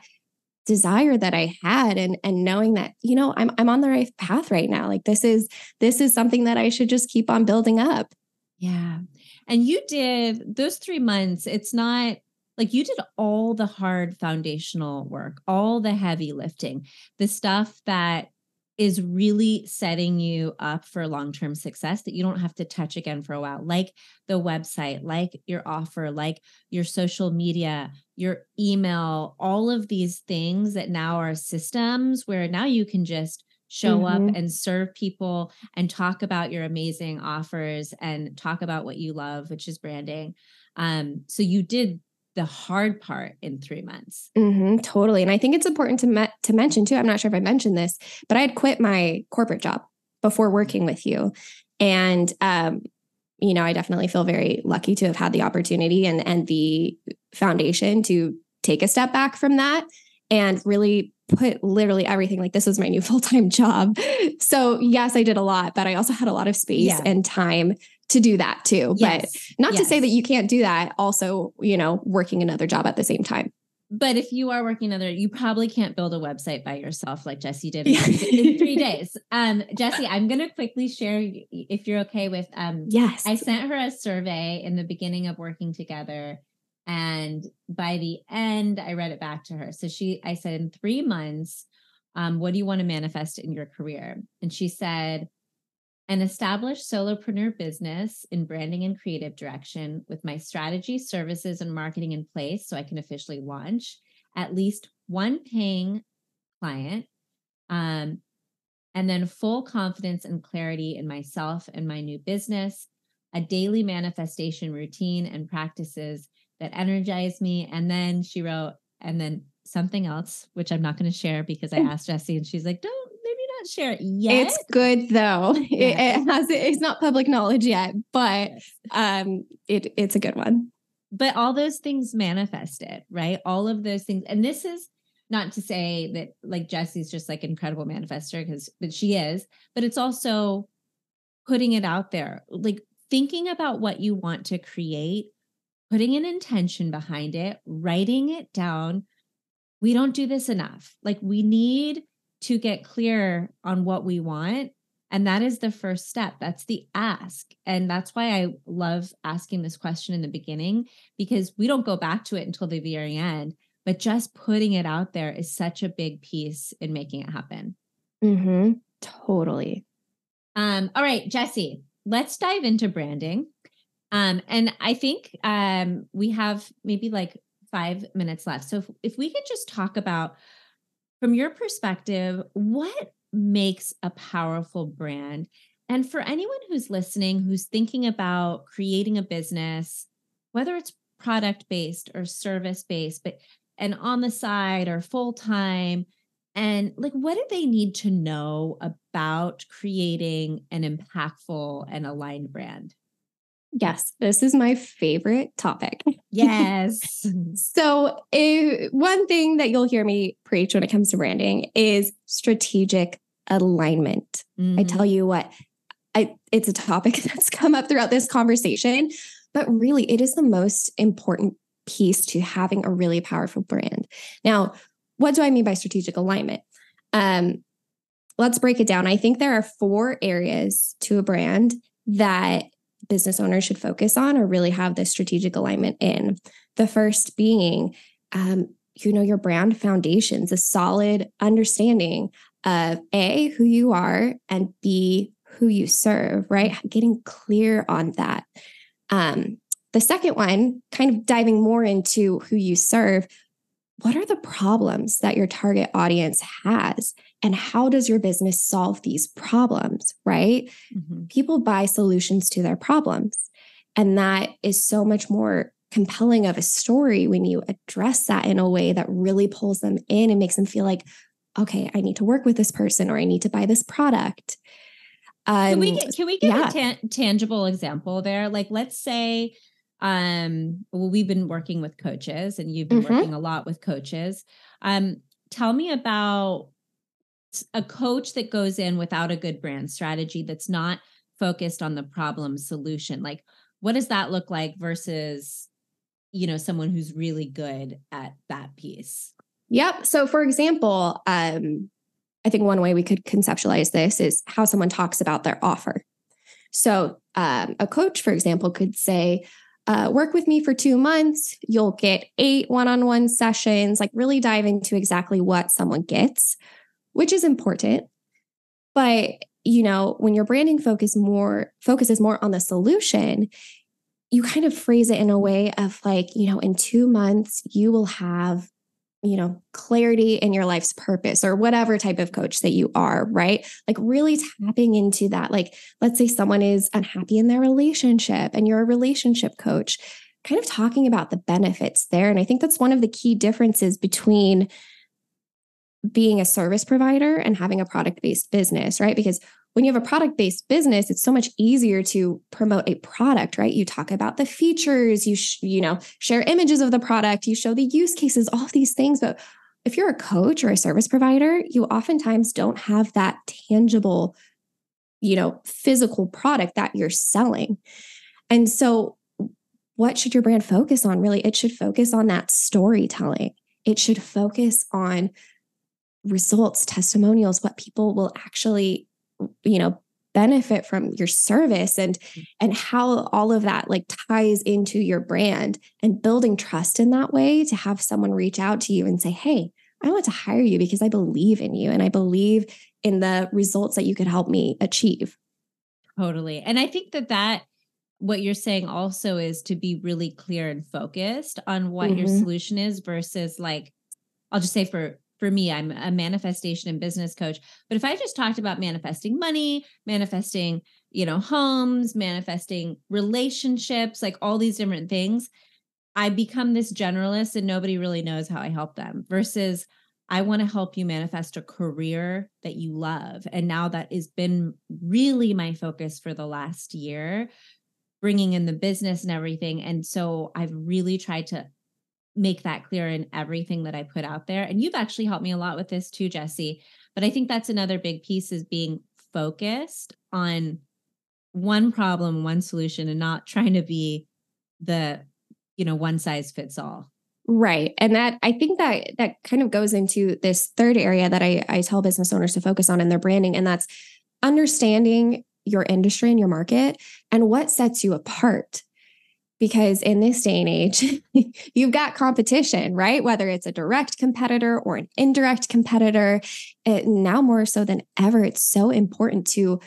desire that I had and and knowing that you know I'm I'm on the right path right now like this is this is something that I should just keep on building up. Yeah. And you did those 3 months it's not like you did all the hard foundational work, all the heavy lifting, the stuff that is really setting you up for long-term success that you don't have to touch again for a while like the website like your offer like your social media your email all of these things that now are systems where now you can just show mm-hmm. up and serve people and talk about your amazing offers and talk about what you love which is branding um so you did the hard part in three months. Mm-hmm, totally. And I think it's important to, me- to mention too. I'm not sure if I mentioned this, but I had quit my corporate job before working with you. And, um, you know, I definitely feel very lucky to have had the opportunity and, and the foundation to take a step back from that and really put literally everything like this was my new full-time job. So yes, I did a lot, but I also had a lot of space yeah. and time to do that too. Yes. But not yes. to say that you can't do that also, you know, working another job at the same time. But if you are working another, you probably can't build a website by yourself like Jessie did in, three, in three days. Um, Jessie, I'm going to quickly share if you're okay with. Um, yes, I sent her a survey in the beginning of working together, and by the end, I read it back to her. So she, I said, in three months, um, what do you want to manifest in your career? And she said, an established solopreneur business in branding and creative direction with my strategy, services, and marketing in place so I can officially launch at least one paying client. Um, and then full confidence and clarity in myself and my new business, a daily manifestation routine and practices that energize me. And then she wrote, and then something else, which I'm not going to share because I asked Jessie and she's like, don't not share it yet. It's good though. It, it, has it's not public knowledge yet, but um it it's a good one. But all those things manifested, right? All of those things. And this is not to say that like Jessie's just like incredible manifester because but she is, but it's also putting it out there. Like thinking about what you want to create, putting an intention behind it, writing it down. We don't do this enough. Like we need to get clear on what we want. And that is the first step. That's the ask. And that's why I love asking this question in the beginning because we don't go back to it until the very end. But just putting it out there is such a big piece in making it happen. Mm-hmm. Totally. Um, all right, Jessie, let's dive into branding. Um, and I think um, we have maybe like five minutes left. So if, if we could just talk about from your perspective, what makes a powerful brand? And for anyone who's listening, who's thinking about creating a business, whether it's product based or service based, but and on the side or full time, and like what do they need to know about creating an impactful and aligned brand? Yes, this is my favorite topic. Yes. so, a, one thing that you'll hear me preach when it comes to branding is strategic alignment. Mm-hmm. I tell you what, I, it's a topic that's come up throughout this conversation, but really, it is the most important piece to having a really powerful brand. Now, what do I mean by strategic alignment? Um, let's break it down. I think there are four areas to a brand that business owners should focus on or really have this strategic alignment in. The first being, um, you know, your brand foundations, a solid understanding of A, who you are, and B, who you serve, right? Getting clear on that. Um, the second one, kind of diving more into who you serve, what are the problems that your target audience has and how does your business solve these problems right mm-hmm. people buy solutions to their problems and that is so much more compelling of a story when you address that in a way that really pulls them in and makes them feel like okay i need to work with this person or i need to buy this product um, can we get, can we get yeah. a ta- tangible example there like let's say um well we've been working with coaches and you've been mm-hmm. working a lot with coaches um tell me about a coach that goes in without a good brand strategy that's not focused on the problem solution like what does that look like versus you know someone who's really good at that piece yep so for example um i think one way we could conceptualize this is how someone talks about their offer so um, a coach for example could say uh, work with me for two months. You'll get eight one on one sessions, like really dive into exactly what someone gets, which is important. But you know, when your branding focus more focuses more on the solution, you kind of phrase it in a way of like, you know, in two months, you will have you know, clarity in your life's purpose or whatever type of coach that you are, right? Like really tapping into that. Like, let's say someone is unhappy in their relationship and you're a relationship coach, kind of talking about the benefits there. And I think that's one of the key differences between being a service provider and having a product based business, right? Because when you have a product based business, it's so much easier to promote a product, right? You talk about the features, you sh- you know, share images of the product, you show the use cases, all these things, but if you're a coach or a service provider, you oftentimes don't have that tangible, you know, physical product that you're selling. And so what should your brand focus on? Really, it should focus on that storytelling. It should focus on results, testimonials, what people will actually you know benefit from your service and mm. and how all of that like ties into your brand and building trust in that way to have someone reach out to you and say hey i want to hire you because i believe in you and i believe in the results that you could help me achieve totally and i think that that what you're saying also is to be really clear and focused on what mm-hmm. your solution is versus like i'll just say for for me, I'm a manifestation and business coach. But if I just talked about manifesting money, manifesting, you know, homes, manifesting relationships, like all these different things, I become this generalist and nobody really knows how I help them versus I want to help you manifest a career that you love. And now that has been really my focus for the last year, bringing in the business and everything. And so I've really tried to make that clear in everything that I put out there. And you've actually helped me a lot with this too, Jessie. But I think that's another big piece is being focused on one problem, one solution, and not trying to be the, you know, one size fits all. Right. And that I think that that kind of goes into this third area that I, I tell business owners to focus on in their branding, and that's understanding your industry and your market and what sets you apart because in this day and age, you've got competition, right? Whether it's a direct competitor or an indirect competitor, it, now more so than ever, it's so important to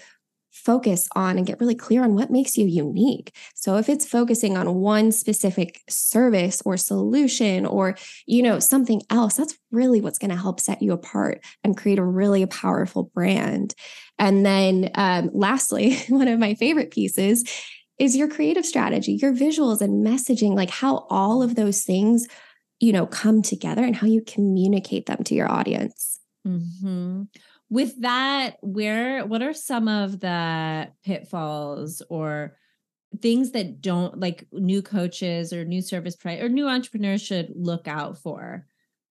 focus on and get really clear on what makes you unique. So if it's focusing on one specific service or solution or you know something else, that's really what's going to help set you apart and create a really powerful brand. And then um, lastly, one of my favorite pieces is your creative strategy, your visuals and messaging, like how all of those things, you know, come together and how you communicate them to your audience. Mm-hmm. With that, where what are some of the pitfalls or things that don't like new coaches or new service pri- or new entrepreneurs should look out for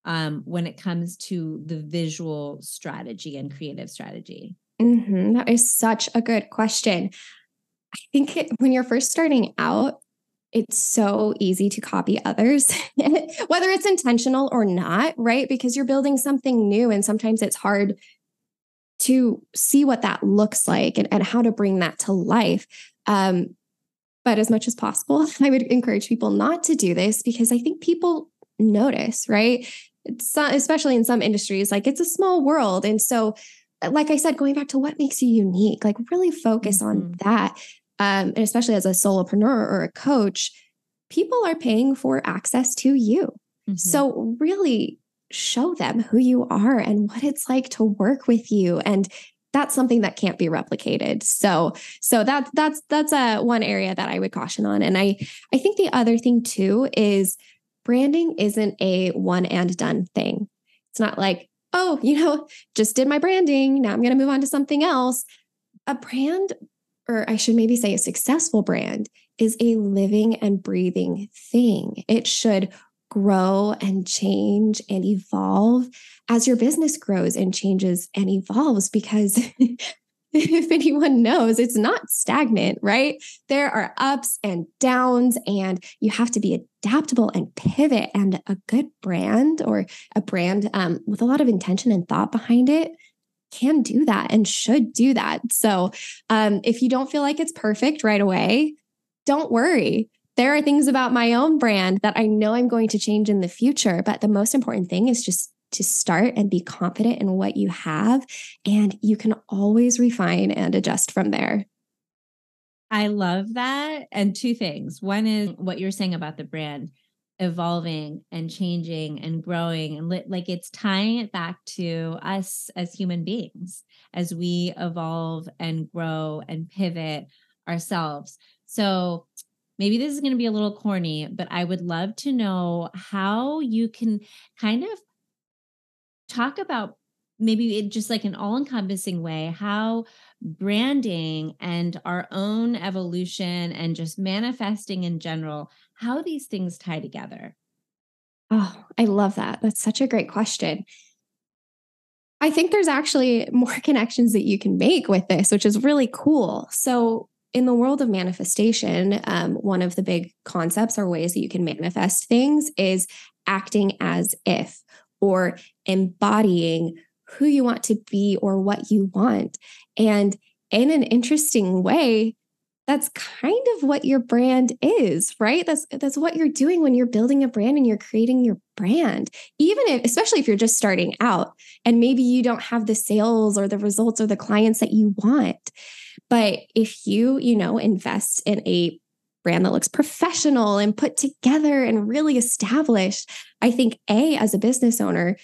um, when it comes to the visual strategy and creative strategy? Mm-hmm. That is such a good question. I think it, when you're first starting out, it's so easy to copy others, whether it's intentional or not, right? Because you're building something new and sometimes it's hard to see what that looks like and, and how to bring that to life. Um, but as much as possible, I would encourage people not to do this because I think people notice, right? It's especially in some industries, like it's a small world. And so, like I said, going back to what makes you unique, like really focus mm-hmm. on that um, and especially as a solopreneur or a coach, people are paying for access to you. Mm-hmm. So really show them who you are and what it's like to work with you. And that's something that can't be replicated. So so that's that's that's a one area that i would caution on. And i i think the other thing too is branding isn't a one and done thing. It's not like oh you know just did my branding. Now i'm going to move on to something else. A brand or I should maybe say a successful brand is a living and breathing thing. It should grow and change and evolve as your business grows and changes and evolves because if anyone knows, it's not stagnant, right? There are ups and downs, and you have to be adaptable and pivot. And a good brand or a brand um, with a lot of intention and thought behind it can do that and should do that. So um, if you don't feel like it's perfect right away, don't worry. There are things about my own brand that I know I'm going to change in the future. But the most important thing is just to start and be confident in what you have. And you can always refine and adjust from there. I love that. And two things. One is what you're saying about the brand evolving and changing and growing and li- like it's tying it back to us as human beings as we evolve and grow and pivot ourselves. So maybe this is going to be a little corny, but I would love to know how you can kind of talk about maybe it just like an all encompassing way how branding and our own evolution and just manifesting in general, how these things tie together. Oh, I love that. That's such a great question. I think there's actually more connections that you can make with this, which is really cool. So, in the world of manifestation, um, one of the big concepts or ways that you can manifest things is acting as if or embodying who you want to be or what you want. And in an interesting way, that's kind of what your brand is, right? That's that's what you're doing when you're building a brand and you're creating your brand. Even if especially if you're just starting out and maybe you don't have the sales or the results or the clients that you want. But if you, you know, invest in a brand that looks professional and put together and really established, I think A as a business owner,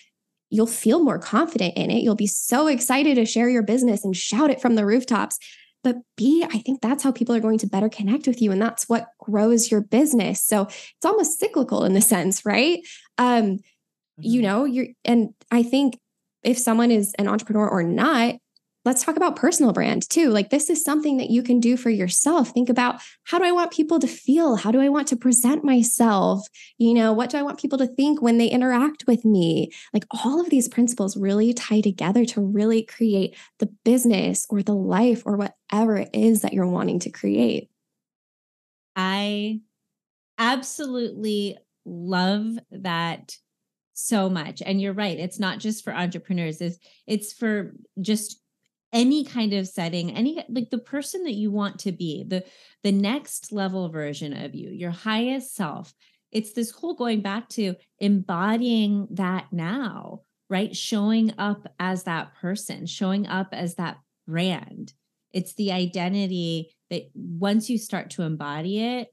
you'll feel more confident in it. You'll be so excited to share your business and shout it from the rooftops. But B, I think that's how people are going to better connect with you. And that's what grows your business. So it's almost cyclical in the sense, right? Um, mm-hmm. you know, you're, and I think if someone is an entrepreneur or not, let's talk about personal brand too. Like this is something that you can do for yourself. Think about how do I want people to feel? How do I want to present myself? You know, what do I want people to think when they interact with me? Like all of these principles really tie together to really create the business or the life or whatever it is that you're wanting to create. I absolutely love that so much and you're right it's not just for entrepreneurs it's it's for just any kind of setting any like the person that you want to be the the next level version of you your highest self. It's this whole going back to embodying that now right? Showing up as that person showing up as that brand. It's the identity that once you start to embody it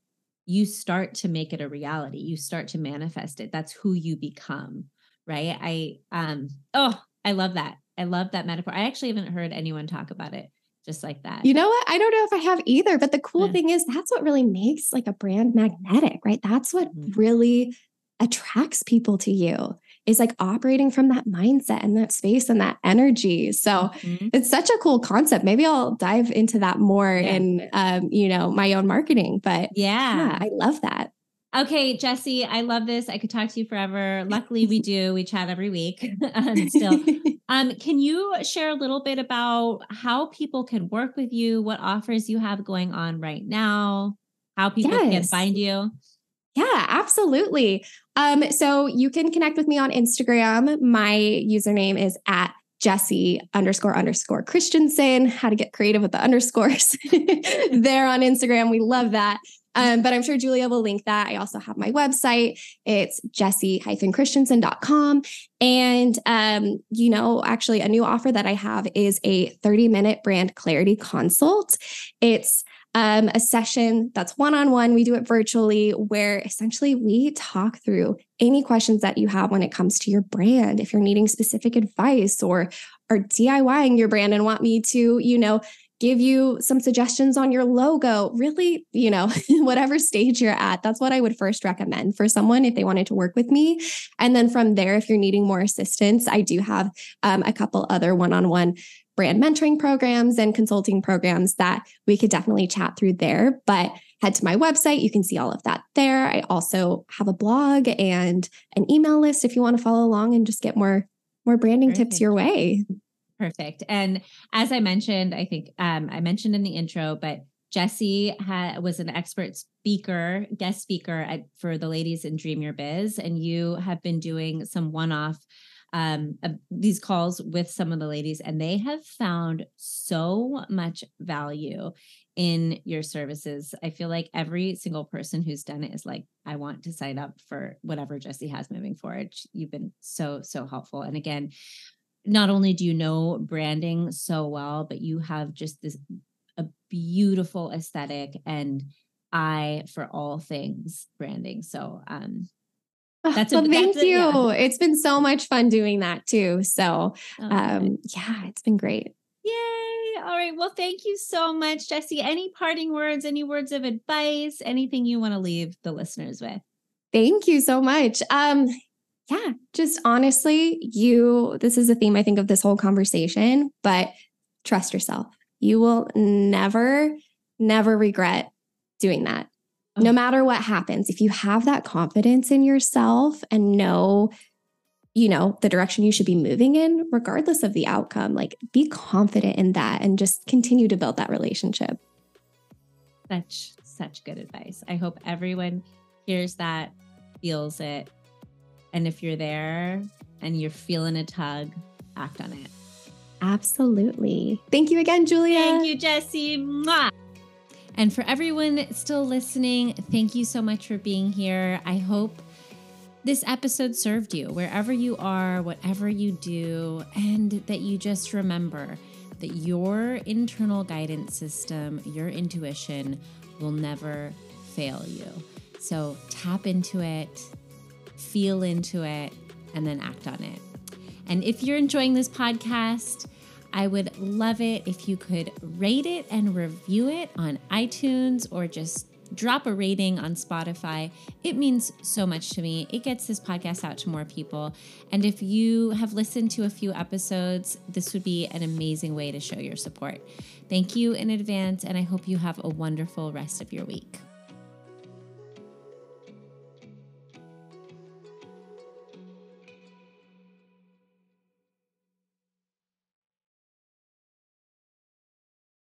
you start to make it a reality. You start to manifest it. That's who you become right? I um oh i love that I love that metaphor. I actually haven't heard anyone talk about it just like that. You know what? I don't know if I have either, but the cool yeah. thing is that's what really makes like a brand magnetic, right? That's what mm-hmm. really attracts people to you is like operating from that mindset and that space and that energy. So mm-hmm. it's such a cool concept. Maybe I'll dive into that more yeah. in um, you know, my own marketing, but yeah. yeah, I love that. Okay, Jessie, I love this. I could talk to you forever. Luckily, we do. We chat every week um, still. Um, can you share a little bit about how people can work with you, what offers you have going on right now, how people yes. can find you? Yeah, absolutely. Um, so you can connect with me on Instagram. My username is at Jessie underscore underscore Christensen, how to get creative with the underscores there on Instagram. We love that. Um, but I'm sure Julia will link that. I also have my website. It's jessie-christensen.com. And, um, you know, actually, a new offer that I have is a 30 minute brand clarity consult. It's um, a session that's one on one. We do it virtually, where essentially we talk through any questions that you have when it comes to your brand. If you're needing specific advice or are DIYing your brand and want me to, you know, give you some suggestions on your logo. Really, you know, whatever stage you're at, that's what I would first recommend for someone if they wanted to work with me. And then from there, if you're needing more assistance, I do have um, a couple other one on one brand mentoring programs and consulting programs that we could definitely chat through there. But head to my website. You can see all of that there. I also have a blog and an email list if you want to follow along and just get more more branding Perfect. tips your way. Perfect. And as I mentioned, I think um, I mentioned in the intro, but Jessie ha- was an expert speaker, guest speaker at, for the ladies in Dream Your Biz, and you have been doing some one-off um, uh, these calls with some of the ladies, and they have found so much value in your services. I feel like every single person who's done it is like, I want to sign up for whatever Jessie has moving forward. You've been so, so helpful. And again, not only do you know branding so well, but you have just this a beautiful aesthetic and eye for all things branding. So um that's well, thank that's a, you. Yeah. It's been so much fun doing that too. So, oh, um, yeah, it's been great. Yay. All right. Well, thank you so much, Jessie. Any parting words, any words of advice, anything you want to leave the listeners with? Thank you so much. Um, yeah, just honestly, you, this is a theme I think of this whole conversation, but trust yourself. You will never, never regret doing that no matter what happens, if you have that confidence in yourself and know, you know, the direction you should be moving in, regardless of the outcome, like be confident in that and just continue to build that relationship. Such, such good advice. I hope everyone hears that, feels it. And if you're there and you're feeling a tug, act on it. Absolutely. Thank you again, Julia. Thank you, Jessie. Mwah. And for everyone still listening, thank you so much for being here. I hope this episode served you wherever you are, whatever you do, and that you just remember that your internal guidance system, your intuition will never fail you. So tap into it, feel into it, and then act on it. And if you're enjoying this podcast, I would love it if you could rate it and review it on iTunes or just drop a rating on Spotify. It means so much to me. It gets this podcast out to more people. And if you have listened to a few episodes, this would be an amazing way to show your support. Thank you in advance, and I hope you have a wonderful rest of your week.